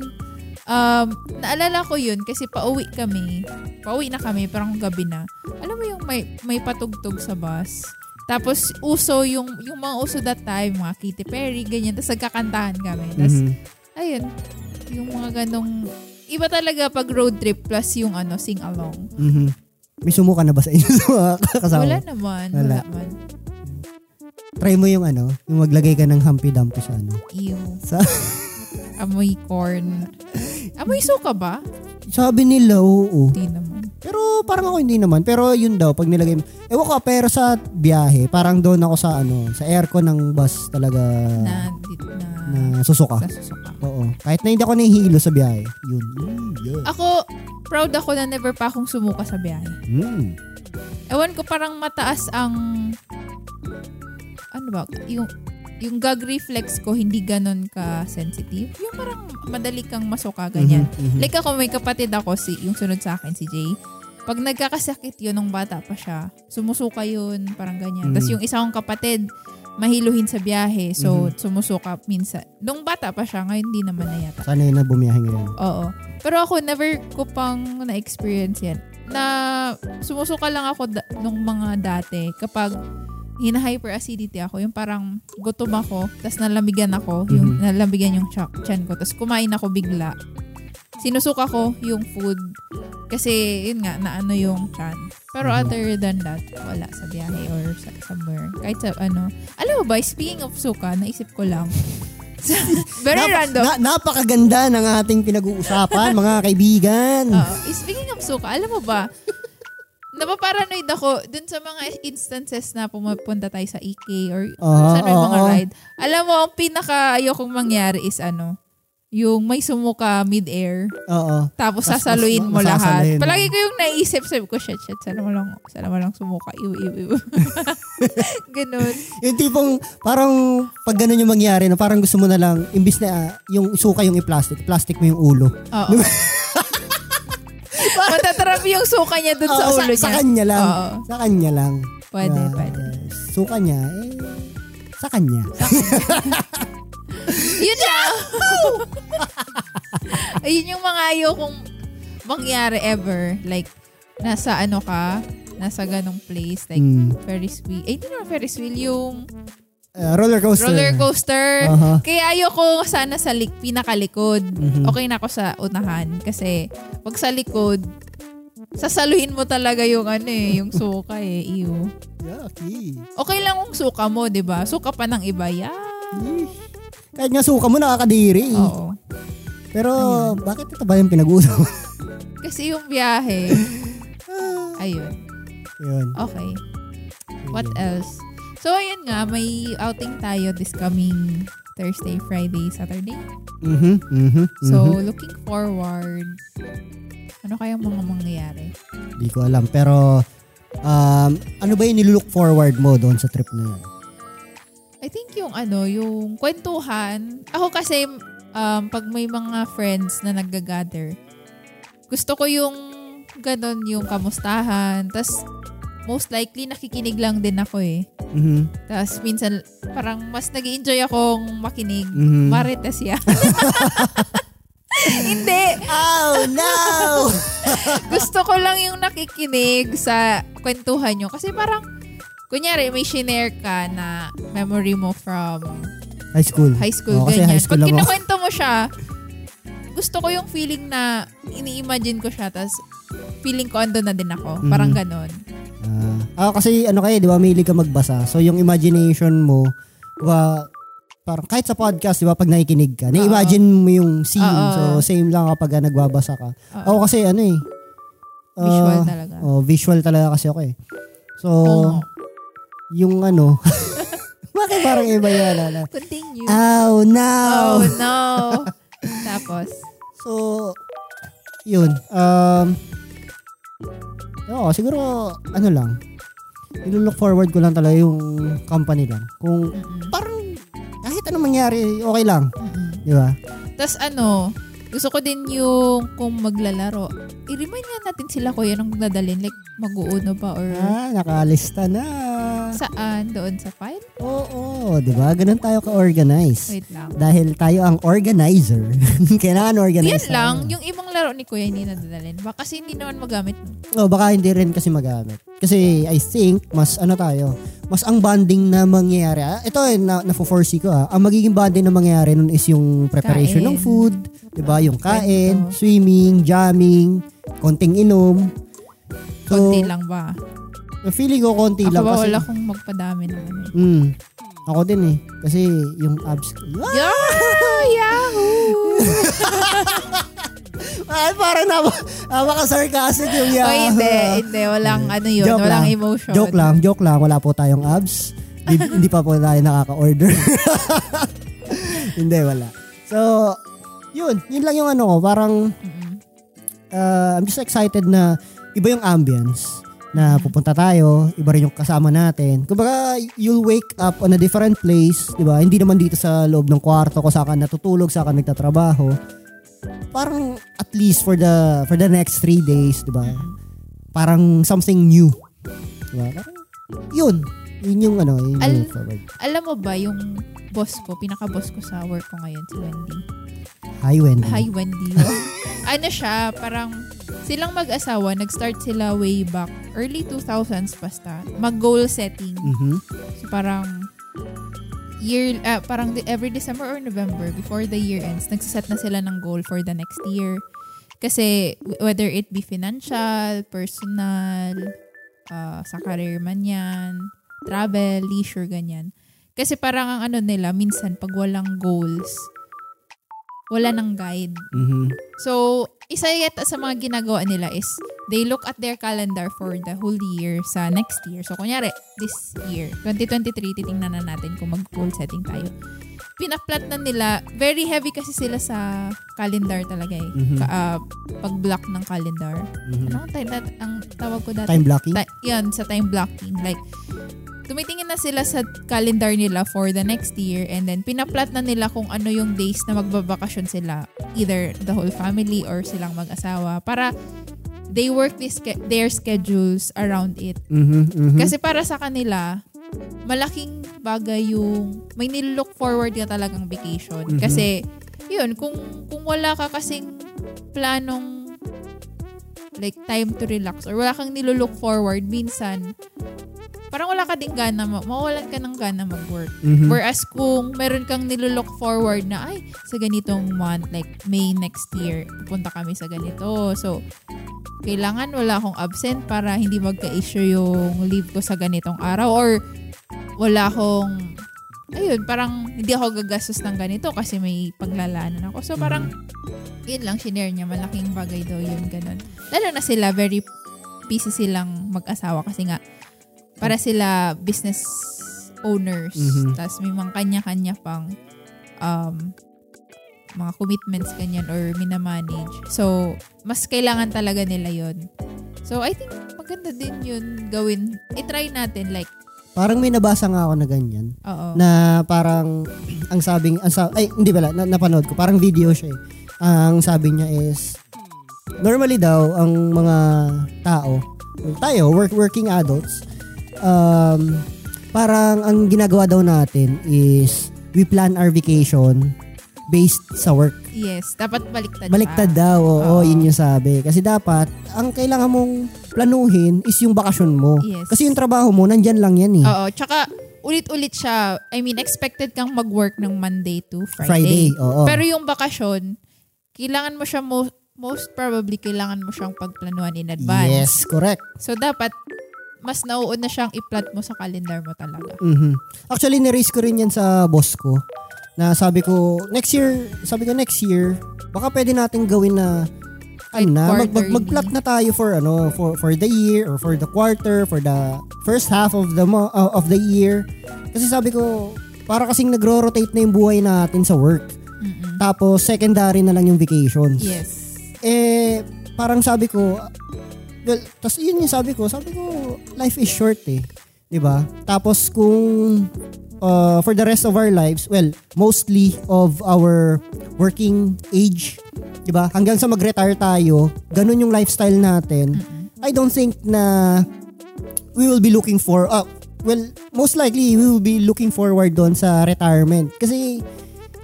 Speaker 1: um, naalala ko yun kasi pauwi kami. Pauwi na kami, parang gabi na. Alam mo yung may, may patugtog sa bus. Tapos uso yung, yung mga uso that time, mga Katy Perry, ganyan. Tapos nagkakantahan kami. Tapos,
Speaker 2: Mhm.
Speaker 1: ayun, yung mga ganong, iba talaga pag road trip plus yung ano, sing-along.
Speaker 2: Mhm. May sumuka na ba sa inyo [LAUGHS] sa mga kasama?
Speaker 1: Wala naman,
Speaker 2: Wala.
Speaker 1: wala man.
Speaker 2: Try mo yung ano, yung maglagay ka ng Humpy Dumpy sa ano.
Speaker 1: Ew.
Speaker 2: Sa, [LAUGHS]
Speaker 1: Amoy corn. Amoy suka ba?
Speaker 2: sabi nila, oo.
Speaker 1: Hindi naman.
Speaker 2: Pero parang ako hindi naman. Pero yun daw, pag nilagay mo. Ewan ko, pero sa biyahe, parang doon ako sa ano, sa aircon ng bus talaga
Speaker 1: Na, di, na,
Speaker 2: na susuka.
Speaker 1: sa susuka.
Speaker 2: Oo. Kahit na hindi ako nahihilo sa biyahe. Yun. Mm, yeah.
Speaker 1: Ako, proud ako na never pa akong sumuka sa biyahe.
Speaker 2: Mm.
Speaker 1: Ewan ko parang mataas ang ano ba, yung yung gag reflex ko hindi ganon ka sensitive. Yung parang madali kang masuka ganyan.
Speaker 2: Mhm, mhm.
Speaker 1: Like ako may kapatid ako si yung sunod sa akin si Jay. Pag nagkakasakit yun nung bata pa siya, sumusuka yun, parang ganyan.
Speaker 2: Mhm.
Speaker 1: Tapos yung isa kong kapatid, mahiluhin sa biyahe. So,
Speaker 2: Mhm.
Speaker 1: sumusuka minsan. Nung bata pa siya, ngayon hindi naman na yata.
Speaker 2: Sana yun na bumiyahe ngayon.
Speaker 1: Oo. Pero ako, never ko pang na-experience yan. Na sumusuka lang ako da- nung mga dati kapag hina-hyperacidity ako, yung parang gutom ako, tapos nalamigan ako, yung
Speaker 2: Mhm.
Speaker 1: nalamigan yung ch- chan ko, tapos kumain ako bigla. Sinusuka ko yung food kasi yun nga, naano yung chan. Pero
Speaker 2: Mhm.
Speaker 1: other than that, wala sa biyahe or sa somewhere. Kahit sa ano. Alam mo ba, speaking of suka, naisip ko lang. [LAUGHS] Very
Speaker 2: Napa-
Speaker 1: random.
Speaker 2: na- napakaganda ng ating pinag-uusapan, mga kaibigan.
Speaker 1: Eh, speaking of suka, alam mo ba, napaparanoid ako dun sa mga instances na pumupunta tayo sa EK or
Speaker 2: Aha,
Speaker 1: sa may mga
Speaker 2: oo.
Speaker 1: ride. Alam mo, ang pinaka ayokong mangyari is ano, yung may sumuka mid-air,
Speaker 2: Oo.
Speaker 1: tapos
Speaker 2: Tas-
Speaker 1: sasaluin mo lahat. Palagi ko yung naisip, sabi ko, shit, shit, sana mo lang, sana mo lang sumuka, iw, iw, iw. [LAUGHS] Ganun.
Speaker 2: Yung tipong, parang, pag ganun yung mangyari, no, parang gusto mo na lang, imbis na ah, yung suka yung i-plastic, plastic mo yung ulo.
Speaker 1: Oo. [LAUGHS] [LAUGHS] Matatrap yung suka niya dun sa
Speaker 2: Oo,
Speaker 1: ulo
Speaker 2: sa,
Speaker 1: niya.
Speaker 2: kanya lang.
Speaker 1: Oo.
Speaker 2: Sa kanya lang.
Speaker 1: Pwede,
Speaker 2: Ah,
Speaker 1: pwede.
Speaker 2: Suka niya, eh, sa kanya. [LAUGHS]
Speaker 1: Yun lang. [LAUGHS] Ayun yung mga ayokong mangyari ever. Like, nasa ano ka, nasa ganong place. Like,
Speaker 2: Mm.
Speaker 1: Ferris wheel. Eh, hindi naman Ferris wheel. Yung
Speaker 2: Ah, roller coaster.
Speaker 1: roller coaster.
Speaker 2: Aha.
Speaker 1: Kaya ayoko sana sa lik, pinakalikod.
Speaker 2: Mhm.
Speaker 1: Okay na ako sa unahan. Kasi, pag sa likod, sasaluhin mo talaga yung ano eh, yung suka eh. Ew.
Speaker 2: Yucky.
Speaker 1: Okay lang kung suka mo, di ba? Suka pa ng iba. Yeah.
Speaker 2: Kahit nga suka mo, nakakadiri.
Speaker 1: Oo.
Speaker 2: Pero, bakit ito ba yung pinag-uusapan?
Speaker 1: Kasi yung biyahe, [LAUGHS] ayun.
Speaker 2: Yun.
Speaker 1: Okay. What else? So, ayun nga, may outing tayo this coming Thursday, Friday, Saturday.
Speaker 2: Mhm, mhm,
Speaker 1: So,
Speaker 2: mhm.
Speaker 1: looking forward. Ano kayang mga mangyayari?
Speaker 2: Di ko alam. Pero, um, ano ba yung nilook forward mo doon sa trip na yun?
Speaker 1: I think yung ano, yung kwentuhan. Ako kasi, um, pag may mga friends na nag-gather, gusto ko yung ganon yung kamustahan. Tapos, most likely, nakikinig lang din ako eh.
Speaker 2: Mhm.
Speaker 1: Tapos, minsan, parang mas nag enjoy akong makinig.
Speaker 2: Mhm.
Speaker 1: Marites yan. [LAUGHS] [LAUGHS] Hindi.
Speaker 2: Oh, no! [LAUGHS]
Speaker 1: Gusto ko lang yung nakikinig sa kwentuhan nyo. Kasi parang, kunyari, may shinare ka na memory mo from
Speaker 2: high school.
Speaker 1: high school,
Speaker 2: Oo, kasi
Speaker 1: ganyan.
Speaker 2: high school
Speaker 1: Pag kinukwento mo siya, gusto ko yung feeling na ini-imagine ko siya, tapos feeling ko ando na din ako.
Speaker 2: Mhm.
Speaker 1: Parang ganon.
Speaker 2: Ah, ah, kasi ano kayo, di ba, mahilig ka magbasa. So, yung imagination mo, ba, parang kahit sa podcast, di ba, pag nakikinig ka, na-imagine mo yung scene.
Speaker 1: Oo.
Speaker 2: So, same lang kapag ah, nagbabasa ka.
Speaker 1: Oo.
Speaker 2: Ako kasi, ano eh. ah,
Speaker 1: Visual talaga.
Speaker 2: Oh, visual talaga kasi ako eh. So,
Speaker 1: Oo.
Speaker 2: yung ano, [LAUGHS] bakit parang iba yung alala?
Speaker 1: Continue.
Speaker 2: Oh, no!
Speaker 1: oh, no. Tapos,
Speaker 2: So, yun. Um, oo, siguro, ano lang, nilook forward ko lang talaga yung company lang. Kung parang kahit anong mangyari, okay lang.
Speaker 1: Mm-mm.
Speaker 2: Di ba?
Speaker 1: Tapos ano, gusto ko din yung kung maglalaro, i-remind nga natin sila kuya nung dadalhin. Like, mag-uuno ba or
Speaker 2: Ah, nakalista na.
Speaker 1: saan? Doon sa file?
Speaker 2: Oo, di ba? Ganun tayo ka-organize.
Speaker 1: Wait lang.
Speaker 2: Dahil tayo ang organizer. [LAUGHS] Kailangan organize.
Speaker 1: Yan lang,
Speaker 2: tayo.
Speaker 1: yung ibang laro ni kuya hindi nadadalhin. Baka kasi hindi naman magamit.
Speaker 2: Oh, baka hindi rin kasi magamit. Kasi I think mas ano tayo, mas ang bonding na mangyayari. ah, Ito eh na na-foresee ko ah. Ang magiging bonding na mangyayari nun is yung preparation
Speaker 1: Kain.
Speaker 2: ng food, 'di ba? Yung kain,
Speaker 1: Kwento.
Speaker 2: swimming, jamming, konting inom. So,
Speaker 1: Konti lang ba?
Speaker 2: feeling ko konti
Speaker 1: Ako
Speaker 2: lang
Speaker 1: ba
Speaker 2: kasi.
Speaker 1: wala kong magpadami naman eh.
Speaker 2: Mm. Ako din eh. Kasi yung abs ko. Ah!
Speaker 1: Yeah! Yahoo! [LAUGHS] [LAUGHS]
Speaker 2: Ay, parang nawa, napaka-sarcastic yung
Speaker 1: O
Speaker 2: yeah.
Speaker 1: hindi, hindi. Walang ano yun.
Speaker 2: Joke
Speaker 1: walang
Speaker 2: lang.
Speaker 1: emotion.
Speaker 2: Joke lang, joke lang. Wala po tayong abs. Hindi, [LAUGHS] hindi pa po tayo nakaka-order. [LAUGHS] hindi, wala. So, yun. Yun lang yung ano ko. Parang,
Speaker 1: Mm-mm.
Speaker 2: uh, I'm just excited na iba yung ambience na pupunta tayo, iba rin yung kasama natin. Kumbaga, you'll wake up on a different place, di ba? Hindi naman dito sa loob ng kwarto ko saan ka natutulog, saan ka nagtatrabaho. Parang at least for the for the next three days, di ba? Parang something new. Di ba? Parang, yun. Yun yung ano, yun yung
Speaker 1: Al-
Speaker 2: forward.
Speaker 1: Alam mo ba yung boss ko, pinaka-boss ko sa work ko ngayon, si Wendy.
Speaker 2: Hi, Wendy.
Speaker 1: Hi, Wendy. [LAUGHS] ano siya, parang silang mag-asawa, nag-start sila way back, early 2000s basta, mag-goal setting.
Speaker 2: Mhm.
Speaker 1: So parang year, ah, parang every December or November, before the year ends, nagsiset na sila ng goal for the next year. Kasi whether it be financial, personal, ah, sa career man yan, travel, leisure, ganyan. Kasi parang ang ano nila, minsan pag walang goals, wala nang guide.
Speaker 2: Mhm.
Speaker 1: So, isa yata sa mga ginagawa nila is they look at their calendar for the whole year sa next year. So, kunyari, this year, 2023, titingnan na natin kung mag-goal setting tayo. Pinaplat na nila, very heavy kasi sila sa calendar talaga eh.
Speaker 2: Mhm.
Speaker 1: Ka- ah, pag-block ng calendar.
Speaker 2: Mhm.
Speaker 1: Ano ang, ta- ang tawag ko dati?
Speaker 2: Time blocking?
Speaker 1: Ta- yan, sa time blocking. Like, tumitingin na sila sa calendar nila for the next year and then pinaplat na nila kung ano yung days na magbabakasyon sila. Either the whole family or silang mag-asawa. Para they work this, their schedules around it.
Speaker 2: Mhm, mhm.
Speaker 1: Kasi para sa kanila, malaking bagay yung may nilook forward ka talagang vacation.
Speaker 2: Mhm.
Speaker 1: Kasi, yun, kung, kung wala ka kasing planong like time to relax or wala kang nilook forward, minsan, parang wala ka ding gana, ma- mawalan ka ng gana mag-work.
Speaker 2: Mhm.
Speaker 1: Whereas kung meron kang nilook forward na, ay, sa ganitong month, like May next year, pupunta kami sa ganito. So, kailangan wala akong absent para hindi magka-issue yung leave ko sa ganitong araw or wala akong ayun, parang hindi ako gagastos ng ganito kasi may paglalaanan ako. So, parang yun lang, shinare niya. Malaking bagay daw yun, ganun. Lalo na sila, very busy silang mag-asawa kasi nga, para sila business owners.
Speaker 2: Mhm.
Speaker 1: Tapos may mga kanya-kanya pang um, mga commitments ganyan or minamanage. So, mas kailangan talaga nila yon So, I think maganda din yun gawin. I-try natin like,
Speaker 2: Parang may nabasa nga ako na ganyan.
Speaker 1: oo.
Speaker 2: na parang ang sabing ang sa, ay hindi pala na, napanood ko parang video siya eh. Ang sabi niya is normally daw, ang mga tao, tayo, work, working adults, um, parang ang ginagawa daw natin is we plan our vacation based sa work.
Speaker 1: Yes, dapat baliktad
Speaker 2: Baliktad
Speaker 1: pa.
Speaker 2: daw, oo,
Speaker 1: Oo.
Speaker 2: yun yung sabi. Kasi dapat, ang kailangan mong planuhin is yung bakasyon mo.
Speaker 1: Yes.
Speaker 2: Kasi yung trabaho mo, nandyan lang yan eh.
Speaker 1: Oo, tsaka ulit-ulit siya. I mean, expected kang mag-work ng Monday to
Speaker 2: Friday,
Speaker 1: Friday.
Speaker 2: oo.
Speaker 1: Pero yung bakasyon, kailangan mo siya mo, most probably kailangan mo siyang pagplanuhan in advance.
Speaker 2: Yes, correct.
Speaker 1: So dapat mas nauuna siyang i-plot mo sa calendar mo talaga.
Speaker 2: Mhm. Actually, ni-raise ko rin yan sa boss ko. Na sabi ko, next year, sabi ko next year, baka pwede natin gawin na ano na, mag, mag, mag-plot na tayo for ano, for for the year or for the quarter, for the first half of the mo- uh, of the year. Kasi sabi ko, para kasing nagro-rotate na yung buhay natin sa work.
Speaker 1: Mm-mm.
Speaker 2: Tapos secondary na lang yung vacations.
Speaker 1: Yes.
Speaker 2: Eh, parang sabi ko, well, tas yun yung sabi ko, sabi ko, life is short eh. ba? Tapos kung uh, for the rest of our lives, well, mostly of our working age, ba? Hanggang sa mag-retire tayo, ganun yung lifestyle natin. I don't think na we will be looking for uh, well, most likely we will be looking forward doon sa retirement kasi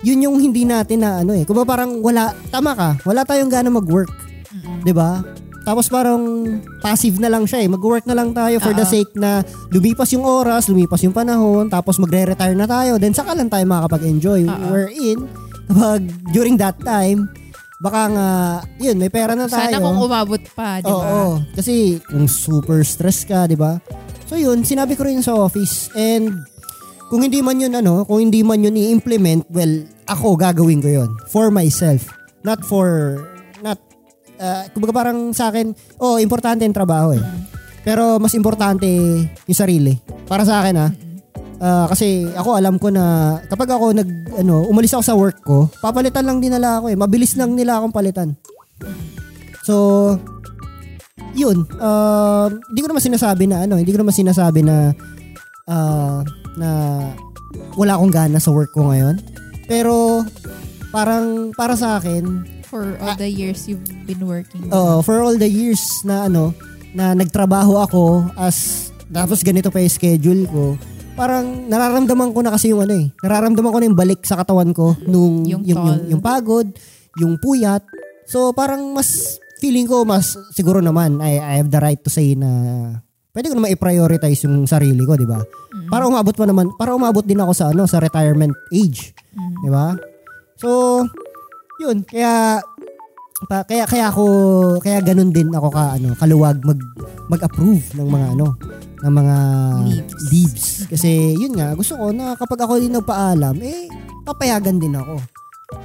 Speaker 2: yun yung hindi natin na ano eh. Kung parang wala, tama ka, wala tayong gana mag-work. 'Di ba? Tapos parang passive na lang siya eh. Mag-work na lang tayo for the
Speaker 1: Oo.
Speaker 2: sake na lumipas yung oras, lumipas yung panahon, tapos magre-retire na tayo. Then saka lang tayo makakapag-enjoy.
Speaker 1: Oo.
Speaker 2: Wherein, kapag during that time, baka nga, yun, may pera na tayo.
Speaker 1: Sana kung umabot pa, di ba?
Speaker 2: Oo, kasi kung super stress ka, 'di ba? So yun, sinabi ko rin sa office and kung hindi man yun ano, kung hindi man yun i-implement, well, ako gagawin ko yun for myself, not for uh, kumbaga parang sa akin, oh, importante yung trabaho eh. Pero mas importante yung sarili. Para sa akin ah. Ah, kasi ako alam ko na kapag ako nag ano, umalis ako sa work ko, papalitan lang din nila ako eh. Mabilis lang nila akong palitan. So, yun. Uh, hindi ko naman sinasabi na ano, hindi ko naman sinasabi na ah, na wala akong gana sa work ko ngayon. Pero parang para sa akin,
Speaker 1: For all the years you've been working.
Speaker 2: Oo, for all the years na ano, na nagtrabaho ako as tapos ganito pa yung schedule ko, parang nararamdaman ko na kasi yung ano eh, nararamdaman ko na yung balik sa katawan ko nung
Speaker 1: Yung
Speaker 2: yung, yung, yung pagod, yung puyat. So parang mas feeling ko mas siguro naman I, I have the right to say na pwede ko naman i-prioritize yung sarili ko, di ba? Para umabot pa naman, para umabot din ako sa ano, sa retirement age,
Speaker 1: Mm.
Speaker 2: di ba? So, yun, kaya pa, kaya kaya ako kaya ganun din ako ka ano kaluwag mag mag-approve ng mga ano ng mga
Speaker 1: Leaves.
Speaker 2: leaves. kasi yun nga gusto ko na kapag ako din nagpaalam eh papayagan din ako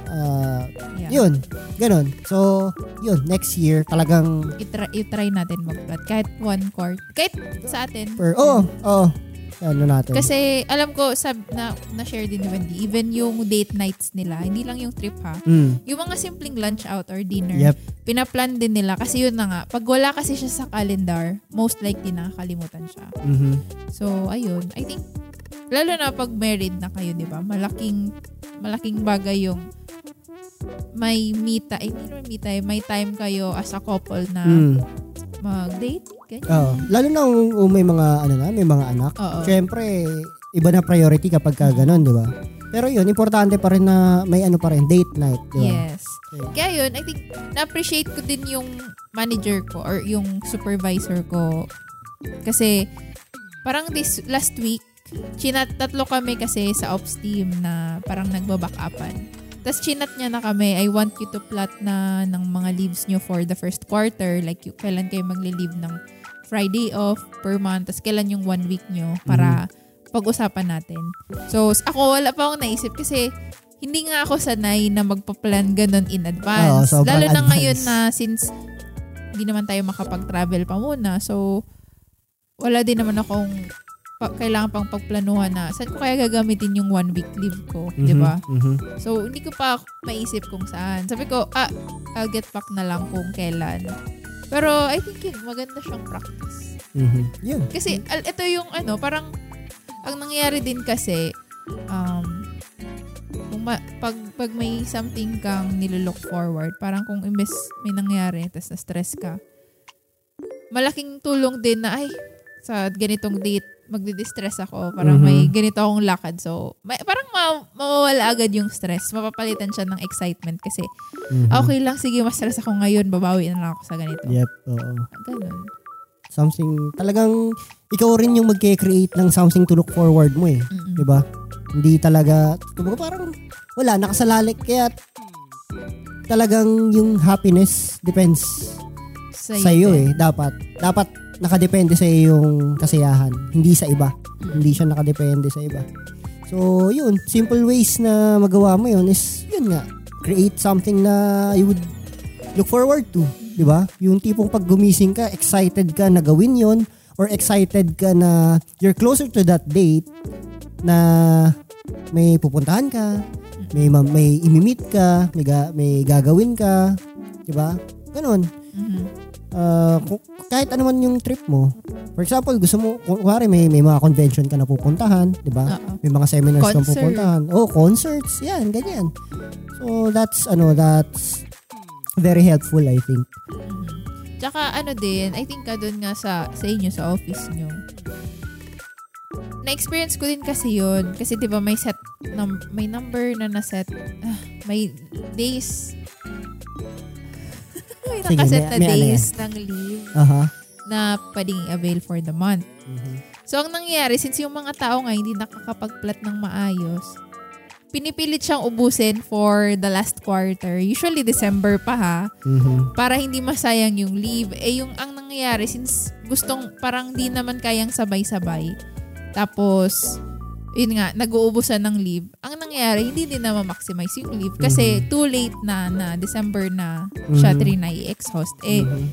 Speaker 2: Ah,
Speaker 1: Yeah.
Speaker 2: yun ganun so yun next year talagang
Speaker 1: I-try, i-try natin mag-plot. Kahit one quart. Kahit sa atin.
Speaker 2: per oh oh ano natin
Speaker 1: Kasi alam ko, sab, na, na-share din ni Wendy, even yung date nights nila, hindi lang yung trip ha,
Speaker 2: mm,
Speaker 1: yung mga simpleng lunch out or dinner,
Speaker 2: yep
Speaker 1: pinaplan din nila. Kasi yun na nga, pag wala kasi siya sa calendar, most likely nakakalimutan siya.
Speaker 2: mhm
Speaker 1: So, ayun. I think, lalo na pag married na kayo, di ba? Malaking, malaking bagay yung may me time, eh, hindi naman me time, may time kayo as a couple na
Speaker 2: mm.
Speaker 1: mag-date, ganyan.
Speaker 2: oh lalo na kung kung may mga ano na may mga anak
Speaker 1: Oo.
Speaker 2: Siyempre, iba na priority kapag ka ganun, di ba? Pero yun, importante pa rin na may ano pa rin, date night, di ba?
Speaker 1: Yes. Kaya yun, I think, na-appreciate ko din yung manager ko or yung supervisor ko. Kasi, parang this last week, chinat tatlo kami kasi sa ops team na parang nagbaback upan. Tapos chinat niya na kami, I want you to plot na ng mga leaves nyo for the first quarter. Like, you, kailan kayo magli-leave ng Friday off per month. Tapos kailan yung one week nyo para pag-usapan natin. So, ako wala pa akong naisip kasi hindi nga ako sanay na magpa-plan ganun in advance.
Speaker 2: Oo, sobrang
Speaker 1: Lalo na
Speaker 2: advance.
Speaker 1: ngayon na since hindi naman tayo makapag-travel pa muna. So, wala din naman akong pa- kailangan pang pagplanuhan na saan ko kaya gagamitin yung one week leave ko,
Speaker 2: Mhm,
Speaker 1: di ba?
Speaker 2: mhm.
Speaker 1: So, hindi ko pa maisip kung saan. Sabi ko, ah, I'll get back na lang kung kailan. Pero, I think yun, maganda siyang practice.
Speaker 2: Mhm. Yun.
Speaker 1: Kasi, al- ito yung ano, parang, ang nangyayari din kasi, um, kung ma- pag, pag may something kang nilook forward, parang kung imbes may nangyari, tapos na-stress ka, malaking tulong din na, ay, sa ganitong date, magdi-distress ako. Parang
Speaker 2: Mhm.
Speaker 1: may ganito akong lakad. So, may, parang ma- mawawala agad yung stress. Mapapalitan siya ng excitement kasi,
Speaker 2: Mhm.
Speaker 1: okay lang, sige, mas stress ako ngayon, babawi na lang ako sa ganito.
Speaker 2: Yep, oo.
Speaker 1: Ganun.
Speaker 2: Something, talagang ikaw rin yung magke-create ng something to look forward mo eh.
Speaker 1: Mm-mm.
Speaker 2: 'Di ba? Hindi talaga, kumbaga parang wala, nakasalalik. Kaya talagang yung happiness depends
Speaker 1: Sa'yo
Speaker 2: sa iyo
Speaker 1: din.
Speaker 2: eh. Dapat, dapat nakadepende sa yung kasiyahan. Hindi sa iba. Hindi siya nakadepende sa iba. So, yun. Simple ways na magawa mo yun is, yun nga, create something na you would look forward to. Di ba? Yung tipong pag gumising ka, excited ka na gawin yon or excited ka na you're closer to that date na may pupuntahan ka, may ma- may imimit ka, may, ga- may gagawin ka, 'di ba? Ganon.
Speaker 1: Mhm.
Speaker 2: Kung- kahit ano man yung trip mo. For example, gusto mo, kunwari may, may mga convention ka na pupuntahan, di ba? May mga seminars
Speaker 1: Concert.
Speaker 2: pupuntahan. Oh, concerts. Yan, ganyan. So, that's, ano, that's very helpful, I think.
Speaker 1: Tsaka ano din, I think ka doon nga sa, sa inyo, sa office nyo. Na-experience ko din kasi yun. Kasi di ba may set, num- may number na na-set. Ah, may days. May
Speaker 2: Sige,
Speaker 1: nakaset
Speaker 2: may-
Speaker 1: na
Speaker 2: may ano
Speaker 1: days ng leave
Speaker 2: Aha.
Speaker 1: na pwedeng i-avail for the month.
Speaker 2: Mhm.
Speaker 1: So, ang nangyayari, since yung mga tao nga hindi nakakapag-plat ng maayos, pinipilit siyang ubusin for the last quarter. Usually, December pa ha
Speaker 2: Mhm.
Speaker 1: para hindi masayang yung leave. Eh yung ang nangyayari since gustong parang di naman kayang sabay-sabay. Tapos yun nga, nag-uubusan ng leave. Ang nangyayari, hindi din na ma-maximize yung leave kasi too late na na December na siya
Speaker 2: Mhm.
Speaker 1: trinay exhaust. Eh,
Speaker 2: Mhm.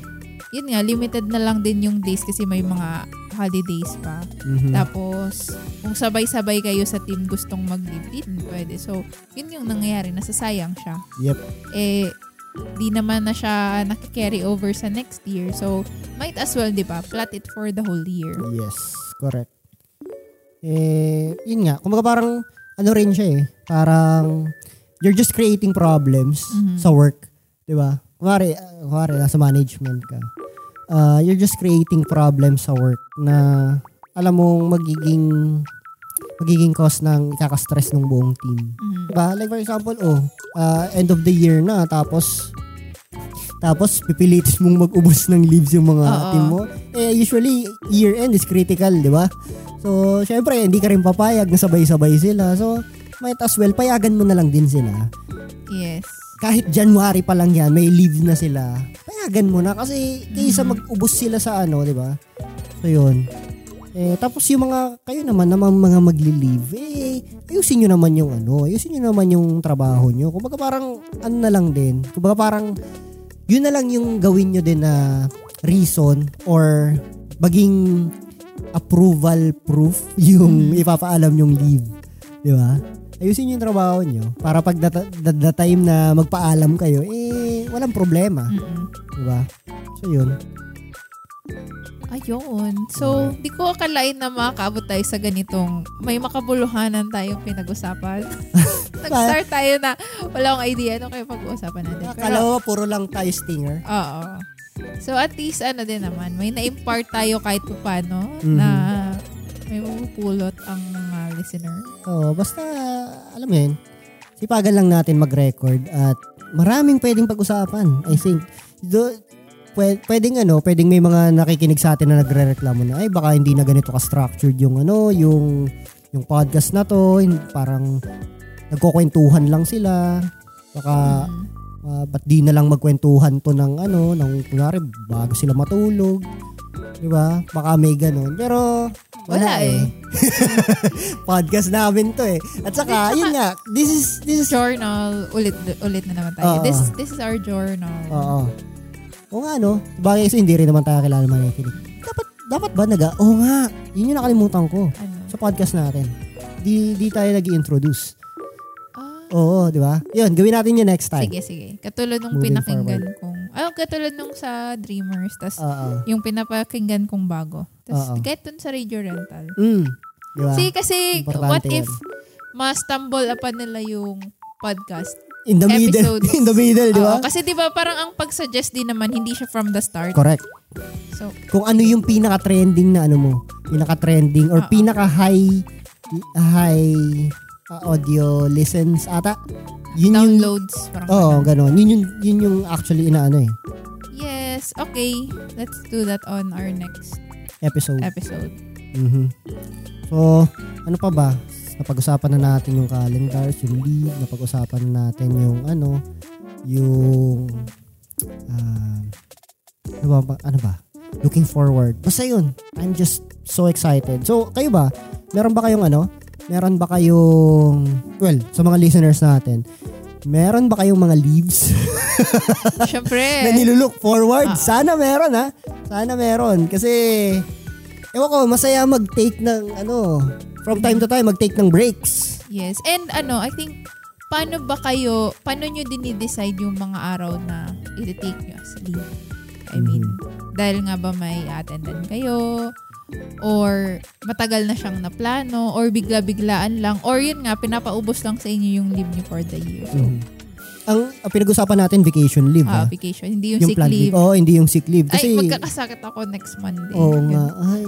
Speaker 1: yun nga, limited na lang din yung days kasi may mga holidays pa.
Speaker 2: Mhm.
Speaker 1: Tapos, kung sabay-sabay kayo sa team gustong mag-leave, di din pwede. So, yun yung nangyayari, nasasayang siya
Speaker 2: Yep.
Speaker 1: eh di naman na siya naki-carry over sa next year. So, might as well, di ba, plot it for the whole year.
Speaker 2: Yes, correct. Eh, yun nga. Kumbaga parang, ano rin siya eh. Parang, you're just creating problems
Speaker 1: Mhm.
Speaker 2: sa work. Di ba? Kumari, uh, kumari, nasa management ka. Uh, you're just creating problems sa work na alam mong magiging magiging cause ng ikaka-stress ng buong team.
Speaker 1: Mhm.
Speaker 2: Diba? Like for example, oh, uh, end of the year na, tapos tapos pipilitin mong mag-ubos ng leaves yung mga
Speaker 1: Oo.
Speaker 2: team mo. Eh, usually, year end is critical, di ba? So, syempre, hindi ka rin papayag na sabay-sabay sila. So, might as well, payagan mo na lang din sila.
Speaker 1: Yes.
Speaker 2: Kahit January pa lang yan, may leave na sila. Payagan mo na kasi kaysa
Speaker 1: Mhm.
Speaker 2: mag-ubos sila sa ano, di ba? So, yun. Eh, tapos yung mga, kayo naman, naman mga magli-leave, eh, ayusin nyo naman yung ano, ayusin nyo naman yung trabaho nyo. Kumbaga parang, ano na lang din, kumbaga parang, yun na lang yung gawin nyo din na reason or maging approval proof [LAUGHS] yung ipapaalam yung leave. Di ba? Ayusin nyo yung trabaho nyo para pag the, the, the time na magpaalam kayo, eh, walang problema.
Speaker 1: Mm-mm.
Speaker 2: Di ba? So, yun.
Speaker 1: Ayun. So, di ko akalain na makakaabot tayo sa ganitong may makabuluhanan tayong pinag-usapan. [LAUGHS] Nag-start tayo na wala akong idea ano kayo pag-uusapan natin.
Speaker 2: Akala ko puro lang tayo stinger.
Speaker 1: Oo. So, at least ano din naman, may na-impart tayo kahit pa paano
Speaker 2: Mhm.
Speaker 1: na may mapupulot ang mga listener.
Speaker 2: Oo, basta, alam mo yun, sipagan lang natin mag-record at maraming pwedeng pag-usapan. I think, do, pwe- pwedeng ano, pwedeng may mga nakikinig sa atin na nagre-reklamo na, ay baka hindi na ganito ka-structured yung ano, yung, yung podcast na to, parang nagkukwentuhan lang sila. Baka,
Speaker 1: Mhm.
Speaker 2: Ah, ba't di na lang magkwentuhan to ng ano, ng kunwari, bago sila matulog. Di ba? Baka may ganun. Pero, wala,
Speaker 1: Wala
Speaker 2: eh.
Speaker 1: eh. [LAUGHS]
Speaker 2: podcast namin to eh. At saka, yun nga, this is, this is,
Speaker 1: journal, ulit ulit na naman tayo.
Speaker 2: Oo.
Speaker 1: This this is our journal.
Speaker 2: oo. Oo nga, no? Bagay kasi hindi rin naman tayo kilala makikinig. Dapat, dapat ba naga, oo nga, yun yung nakalimutan ko
Speaker 1: Ano?
Speaker 2: sa podcast natin. Di, di tayo nag introduce
Speaker 1: Ah,
Speaker 2: Oo, di ba? Yun, gawin natin yun next time.
Speaker 1: sige, sige. Katulad nung
Speaker 2: Moving
Speaker 1: pinakinggan kong, ah, katulad nung sa Dreamers, tas yung pinapakinggan kong bago. Tas
Speaker 2: Oo.
Speaker 1: kahit dun sa Radio Rental.
Speaker 2: Mm. Di ba?
Speaker 1: See, kasi
Speaker 2: Importante
Speaker 1: what
Speaker 2: yun.
Speaker 1: if ma-stumble upon nila yung podcast.
Speaker 2: In the middle.
Speaker 1: Episodes. [LAUGHS]
Speaker 2: In the middle, di ba?
Speaker 1: Kasi di ba parang ang pag-suggest din naman, hindi siya from the start.
Speaker 2: Correct.
Speaker 1: So,
Speaker 2: Kung ano yung pinaka-trending na ano mo, pinaka-trending or pinaka-high high uh, audio listens ata. Yun yung
Speaker 1: downloads. Parang
Speaker 2: Oo,
Speaker 1: ganun.
Speaker 2: gano'n. Yun yung, yun yung actually inaano eh,
Speaker 1: Yes, okay. Let's do that on our next
Speaker 2: episode.
Speaker 1: episode.
Speaker 2: Mhm. So, ano pa ba? Napag-usapan na natin yung calendars, yung leave, napag-usapan na natin yung ano, yung ah, ano ba- ano ba? Looking forward. Basta yun. I'm just so excited. So, kayo ba? Meron ba kayong ano? Meron ba kayong, well, sa mga listeners natin, meron ba kayong mga leaves [LAUGHS]
Speaker 1: Siyempre.
Speaker 2: na nilulook forward?
Speaker 1: Ah.
Speaker 2: Sana meron ha. Sana meron. Kasi, ewan ko, masaya mag-take ng, ano, from time to time, mag-take ng breaks.
Speaker 1: Yes. And ano, I think, paano ba kayo, paano nyo dinidecide yung mga araw na i-take nyo as leave? I mean, dahil nga ba may attendan kayo, or matagal na siyang naplano, or bigla-biglaan lang, or yun nga, pinapaubos lang sa inyo yung leave nyo for the year. So,
Speaker 2: Mhm. Ang, ang pinag-usapan natin, vacation leave.
Speaker 1: ah,
Speaker 2: ha?
Speaker 1: vacation. Hindi yung, sick
Speaker 2: planned
Speaker 1: leave.
Speaker 2: Oo, hindi yung sick leave. Kasi,
Speaker 1: Ay, magkakasakit ako next Monday.
Speaker 2: oo
Speaker 1: Yun.
Speaker 2: nga. Ay,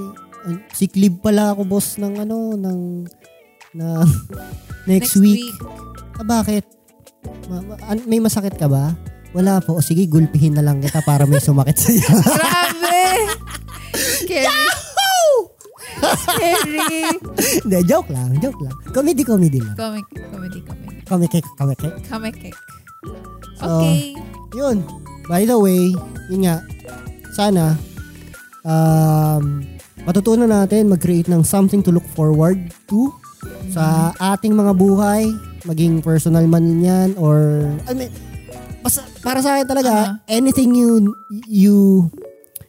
Speaker 2: sick leave pala ako, boss, ng ano, ng, ng [LAUGHS] next, week. Ah, bakit? Ma- ma- may masakit ka ba? Wala po. O sige, gulpihin na lang kita para may sumakit sa'yo. [LAUGHS]
Speaker 1: Grabe! [LAUGHS] Scary. Scary.
Speaker 2: Hindi, joke lang, joke lang. Comedy, comedy lang.
Speaker 1: Comic, comedy, comedy.
Speaker 2: Comic, comic.
Speaker 1: Comic cake.
Speaker 2: So,
Speaker 1: Okay.
Speaker 2: Yun. By the way, yun nga, sana, um, matutunan natin mag-create ng something to look forward to sa ating mga buhay, maging personal man yan or, I mean, basta, para sa akin talaga,
Speaker 1: Aha.
Speaker 2: anything you, you,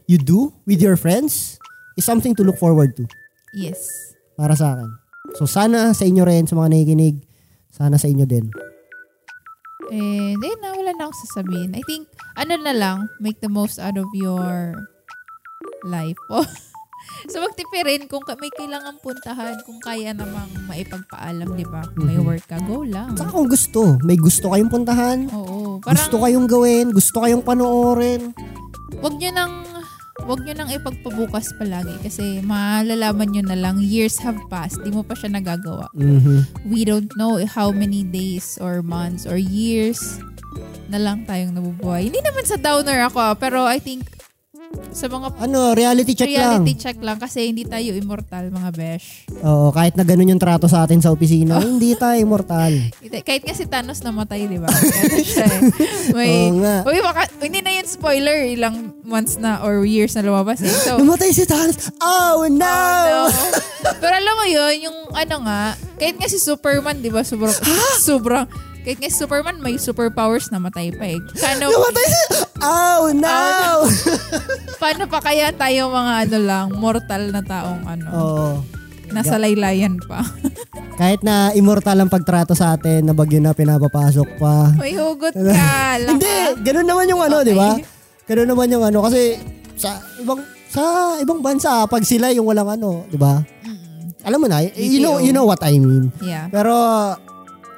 Speaker 2: you do with your friends is something to look forward to.
Speaker 1: Yes.
Speaker 2: Para sa akin. So, sana sa inyo rin, sa mga nakikinig, sana sa inyo din.
Speaker 1: And then, na, wala na akong sasabihin. I think, ano na lang, make the most out of your life. [LAUGHS] Oh. so, magtipirin kung may kailangan puntahan, kung kaya namang maipagpaalam, di ba? Kung may work ka, go lang.
Speaker 2: Saka kung gusto, may gusto kayong puntahan,
Speaker 1: Oo. Parang,
Speaker 2: gusto kayong gawin, gusto kayong panoorin.
Speaker 1: wag nyo nang wag nyo nang ipagpabukas palagi kasi malalaman nyo na lang years have passed di mo pa siya nagagawa
Speaker 2: Mhm.
Speaker 1: we don't know how many days or months or years na lang tayong nabubuhay hindi naman sa downer ako ah, pero I think sa mga
Speaker 2: Ano, reality check
Speaker 1: reality
Speaker 2: lang.
Speaker 1: check lang kasi hindi tayo immortal mga besh
Speaker 2: Oo, kahit na ganun yung trato sa atin sa opisina, hindi tayo immortal.
Speaker 1: Hindi- kahit nga si Thanos namatay di ba Ano siya eh. may
Speaker 2: Oo nga.
Speaker 1: Uy, baka, hindi na yun spoiler ilang months na or years na lumabas eh so
Speaker 2: Namatay si Thanos. Oh, no!
Speaker 1: No. Pero alam mo yun, yung ano nga, kahit nga si Superman, di ba, sobrang, sobrang, kahit nga Superman, may superpowers, namatay pa eh. Paano,
Speaker 2: Namatay si... Oh, no! [LAUGHS]
Speaker 1: paano pa kaya tayo mga ano lang, mortal na taong ano,
Speaker 2: Oo.
Speaker 1: nasa laylayan pa. [LAUGHS]
Speaker 2: Kahit na immortal ang pagtrato sa atin, na bagyo na pinapapasok pa.
Speaker 1: may hugot ka. lang [LAUGHS]
Speaker 2: Hindi,
Speaker 1: ka.
Speaker 2: ganun naman yung ano,
Speaker 1: Okay.
Speaker 2: di ba? Ganun naman yung ano, kasi sa ibang sa ibang bansa, pag sila yung walang ano, di ba? Alam mo na, you know, you know what I mean.
Speaker 1: Yeah.
Speaker 2: Pero,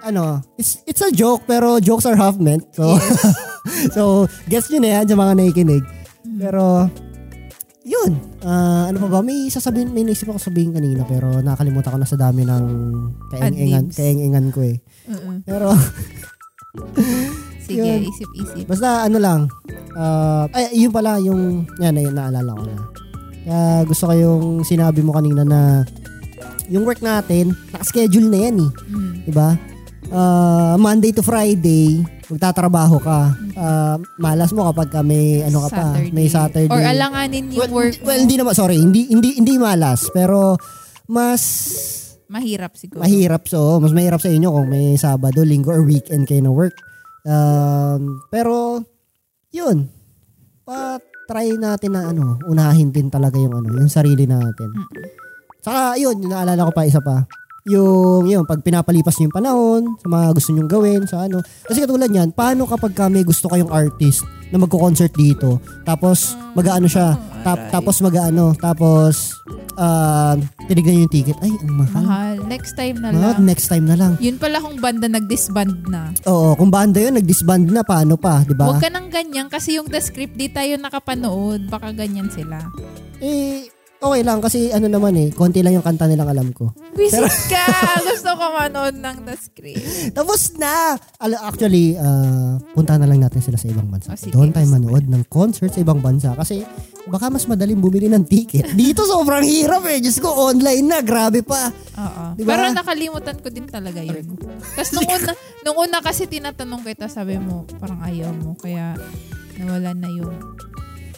Speaker 2: ano, it's, it's a joke, pero jokes are half meant. So, [LAUGHS] so guess nyo na yan sa mga nakikinig. Pero, yun. Ah, ano pa ba? May sasabihin, may naisip ako sabihin kanina, pero nakalimutan ko na sa dami ng kaeng-ingan,
Speaker 1: Adlibs.
Speaker 2: kaeng-ingan ko eh.
Speaker 1: Mm-mm.
Speaker 2: Pero, [LAUGHS]
Speaker 1: Sige,
Speaker 2: Yun.
Speaker 1: isip-isip.
Speaker 2: basta ano lang, ah, ay, yun pala, yung, yan, na, naalala ko na. Kaya gusto ko yung sinabi mo kanina na yung work natin, nakaschedule na yan eh.
Speaker 1: Mm.
Speaker 2: 'di Ah, Monday to Friday, magtatrabaho ka. Ah, malas mo kapag ka may ano ka pa, may Saturday.
Speaker 1: Or alanganin yung
Speaker 2: well,
Speaker 1: work
Speaker 2: well, hindi naman, sorry, hindi hindi hindi malas, pero mas
Speaker 1: mahirap siguro.
Speaker 2: mahirap so, mas mahirap sa inyo kung may Sabado, Linggo or weekend kayo na work. Um, pero yun. Pa try natin na ano, unahin din talaga yung ano, yung sarili natin. Saka yun, naalala ko pa isa pa. Yung, yun, pag pinapalipas niyo yung panahon, sa mga gusto nyong gawin, sa ano. Kasi katulad yan, paano kapag ka may gusto kayong artist na magko-concert dito, tapos mag-ano siya, tap, tapos mag-ano, tapos ah, tinignan yung ticket. Ay, ang mahal.
Speaker 1: Mahal. Next time na
Speaker 2: Ah,
Speaker 1: lang.
Speaker 2: next time na lang.
Speaker 1: Yun pala kung banda nag-disband na.
Speaker 2: Oo, kung banda yun, nag-disband na, paano pa, di ba?
Speaker 1: Huwag ka nang ganyan kasi yung the script di tayo nakapanood. Baka ganyan sila.
Speaker 2: Eh, okay lang kasi ano naman eh, konti lang yung kanta nilang alam ko.
Speaker 1: Visit ka! [LAUGHS] Gusto ko manood ng the script.
Speaker 2: Tapos na! Al- Actually, uh, punta na lang natin sila sa ibang bansa.
Speaker 1: Oh, sige.
Speaker 2: Doon tayo manood ng concert sa ibang bansa kasi baka mas madaling bumili ng ticket. [LAUGHS] Dito sobrang hirap eh. Diyos ko, online na. Grabe pa.
Speaker 1: Oo.
Speaker 2: Diba?
Speaker 1: Pero nakalimutan ko din talaga yun. Tapos [LAUGHS] nung una, nung una kasi tinatanong kita, sabi mo, parang ayaw mo. Kaya nawala na yung...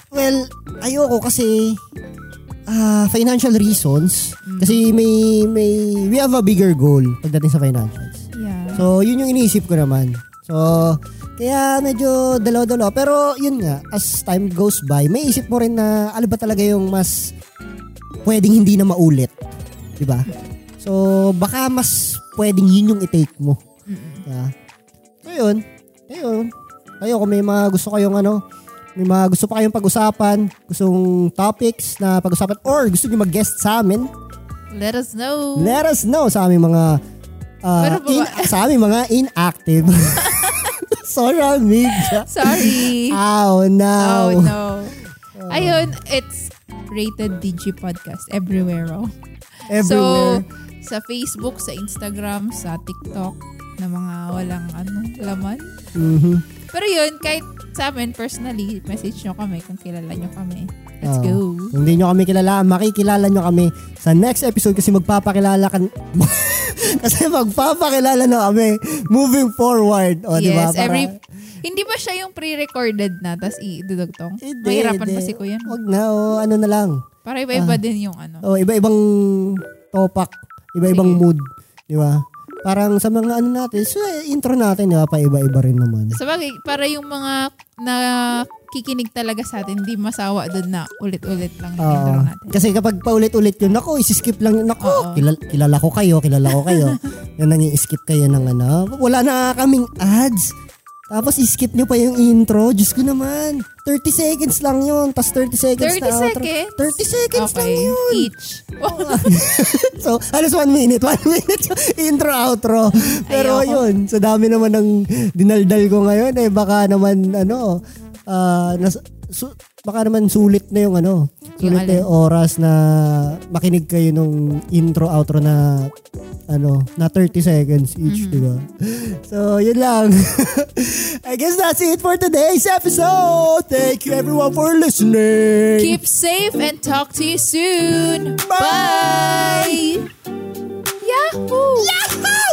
Speaker 2: Well, ayoko kasi ah financial reasons.
Speaker 1: Mm.
Speaker 2: Kasi may, may, we have a bigger goal pagdating sa financials.
Speaker 1: Yeah.
Speaker 2: So, yun yung iniisip ko naman. So, kaya medyo dalaw-dalaw. Pero, yun nga, as time goes by, may isip mo rin na ano ba talaga yung mas pwedeng hindi na maulit. Di ba? So, baka mas pwedeng yun yung i-take mo. Yeah. So, yun. Ayun. Kayo, kung may mga gusto kayong ano, may mga gusto pa kayong pag-usapan, gustong topics na pag-usapan, or gusto nyo mag-guest sa amin,
Speaker 1: Let us know.
Speaker 2: let us know sa aming mga
Speaker 1: baba-
Speaker 2: in- sa aming mga inactive [LAUGHS] social media.
Speaker 1: Sorry.
Speaker 2: Ow, no.
Speaker 1: Oh, no. Ayun, it's Rated DG Podcast everywhere. Oh.
Speaker 2: Everywhere.
Speaker 1: So, sa Facebook, sa Instagram, sa TikTok, na mga walang ano, laman.
Speaker 2: Mhm.
Speaker 1: Pero yun, kahit sa amin, personally, message nyo kami kung kilala nyo kami. Let's
Speaker 2: Oo.
Speaker 1: go.
Speaker 2: Kung hindi nyo kami kilala, makikilala nyo kami sa next episode kasi magpapakilala kan [LAUGHS] kasi magpapakilala na kami moving forward. O, di ba?
Speaker 1: yes,
Speaker 2: Para-
Speaker 1: every... Hindi ba siya yung pre-recorded na, tas i-dudugtong?
Speaker 2: Hindi,
Speaker 1: Mahirapan
Speaker 2: hindi.
Speaker 1: pa si Kuya. no?
Speaker 2: Wag na, o, ano na lang.
Speaker 1: Para iba-iba
Speaker 2: Ah.
Speaker 1: din yung ano.
Speaker 2: O, iba-ibang topak, iba-ibang
Speaker 1: Sige.
Speaker 2: mood. Di ba? Parang sa mga ano natin, so, intro natin, di ba? Pa iba-iba rin naman.
Speaker 1: Sa bagay, para yung mga nakikinig talaga sa atin, di masawa doon na ulit-ulit lang yung intro
Speaker 2: Oo.
Speaker 1: natin.
Speaker 2: Kasi kapag paulit-ulit yun, nako, isi-skip lang yun. Nako,
Speaker 1: Oo.
Speaker 2: kilala, kilala ko kayo, kilala ko kayo. [LAUGHS] yun nang i-skip kayo ng ano. Wala na kaming ads. Tapos i-skip nyo pa yung intro. Diyos ko naman. 30 seconds lang yun. Tapos 30 seconds
Speaker 1: 30
Speaker 2: na outro.
Speaker 1: seconds?
Speaker 2: 30 seconds lang
Speaker 1: Okay,
Speaker 2: yun.
Speaker 1: each. [LAUGHS]
Speaker 2: so, halos one minute. One [LAUGHS] minute yung intro, outro. Pero
Speaker 1: Ayoko.
Speaker 2: yun, sa dami naman ng dinaldal ko ngayon, eh, baka naman, ano, ah, nas, su- baka naman sulit na yung ano,
Speaker 1: Yung
Speaker 2: sulit na
Speaker 1: alin?
Speaker 2: yung oras na makinig kayo nung intro, outro na, ano, na 30 seconds each,
Speaker 1: Mm-hmm.
Speaker 2: di ba? So, yun lang. [LAUGHS] I guess that's it for today's episode. Thank you everyone for listening.
Speaker 1: Keep safe and talk to you soon. Bye! Yahoo!
Speaker 2: Yahoo!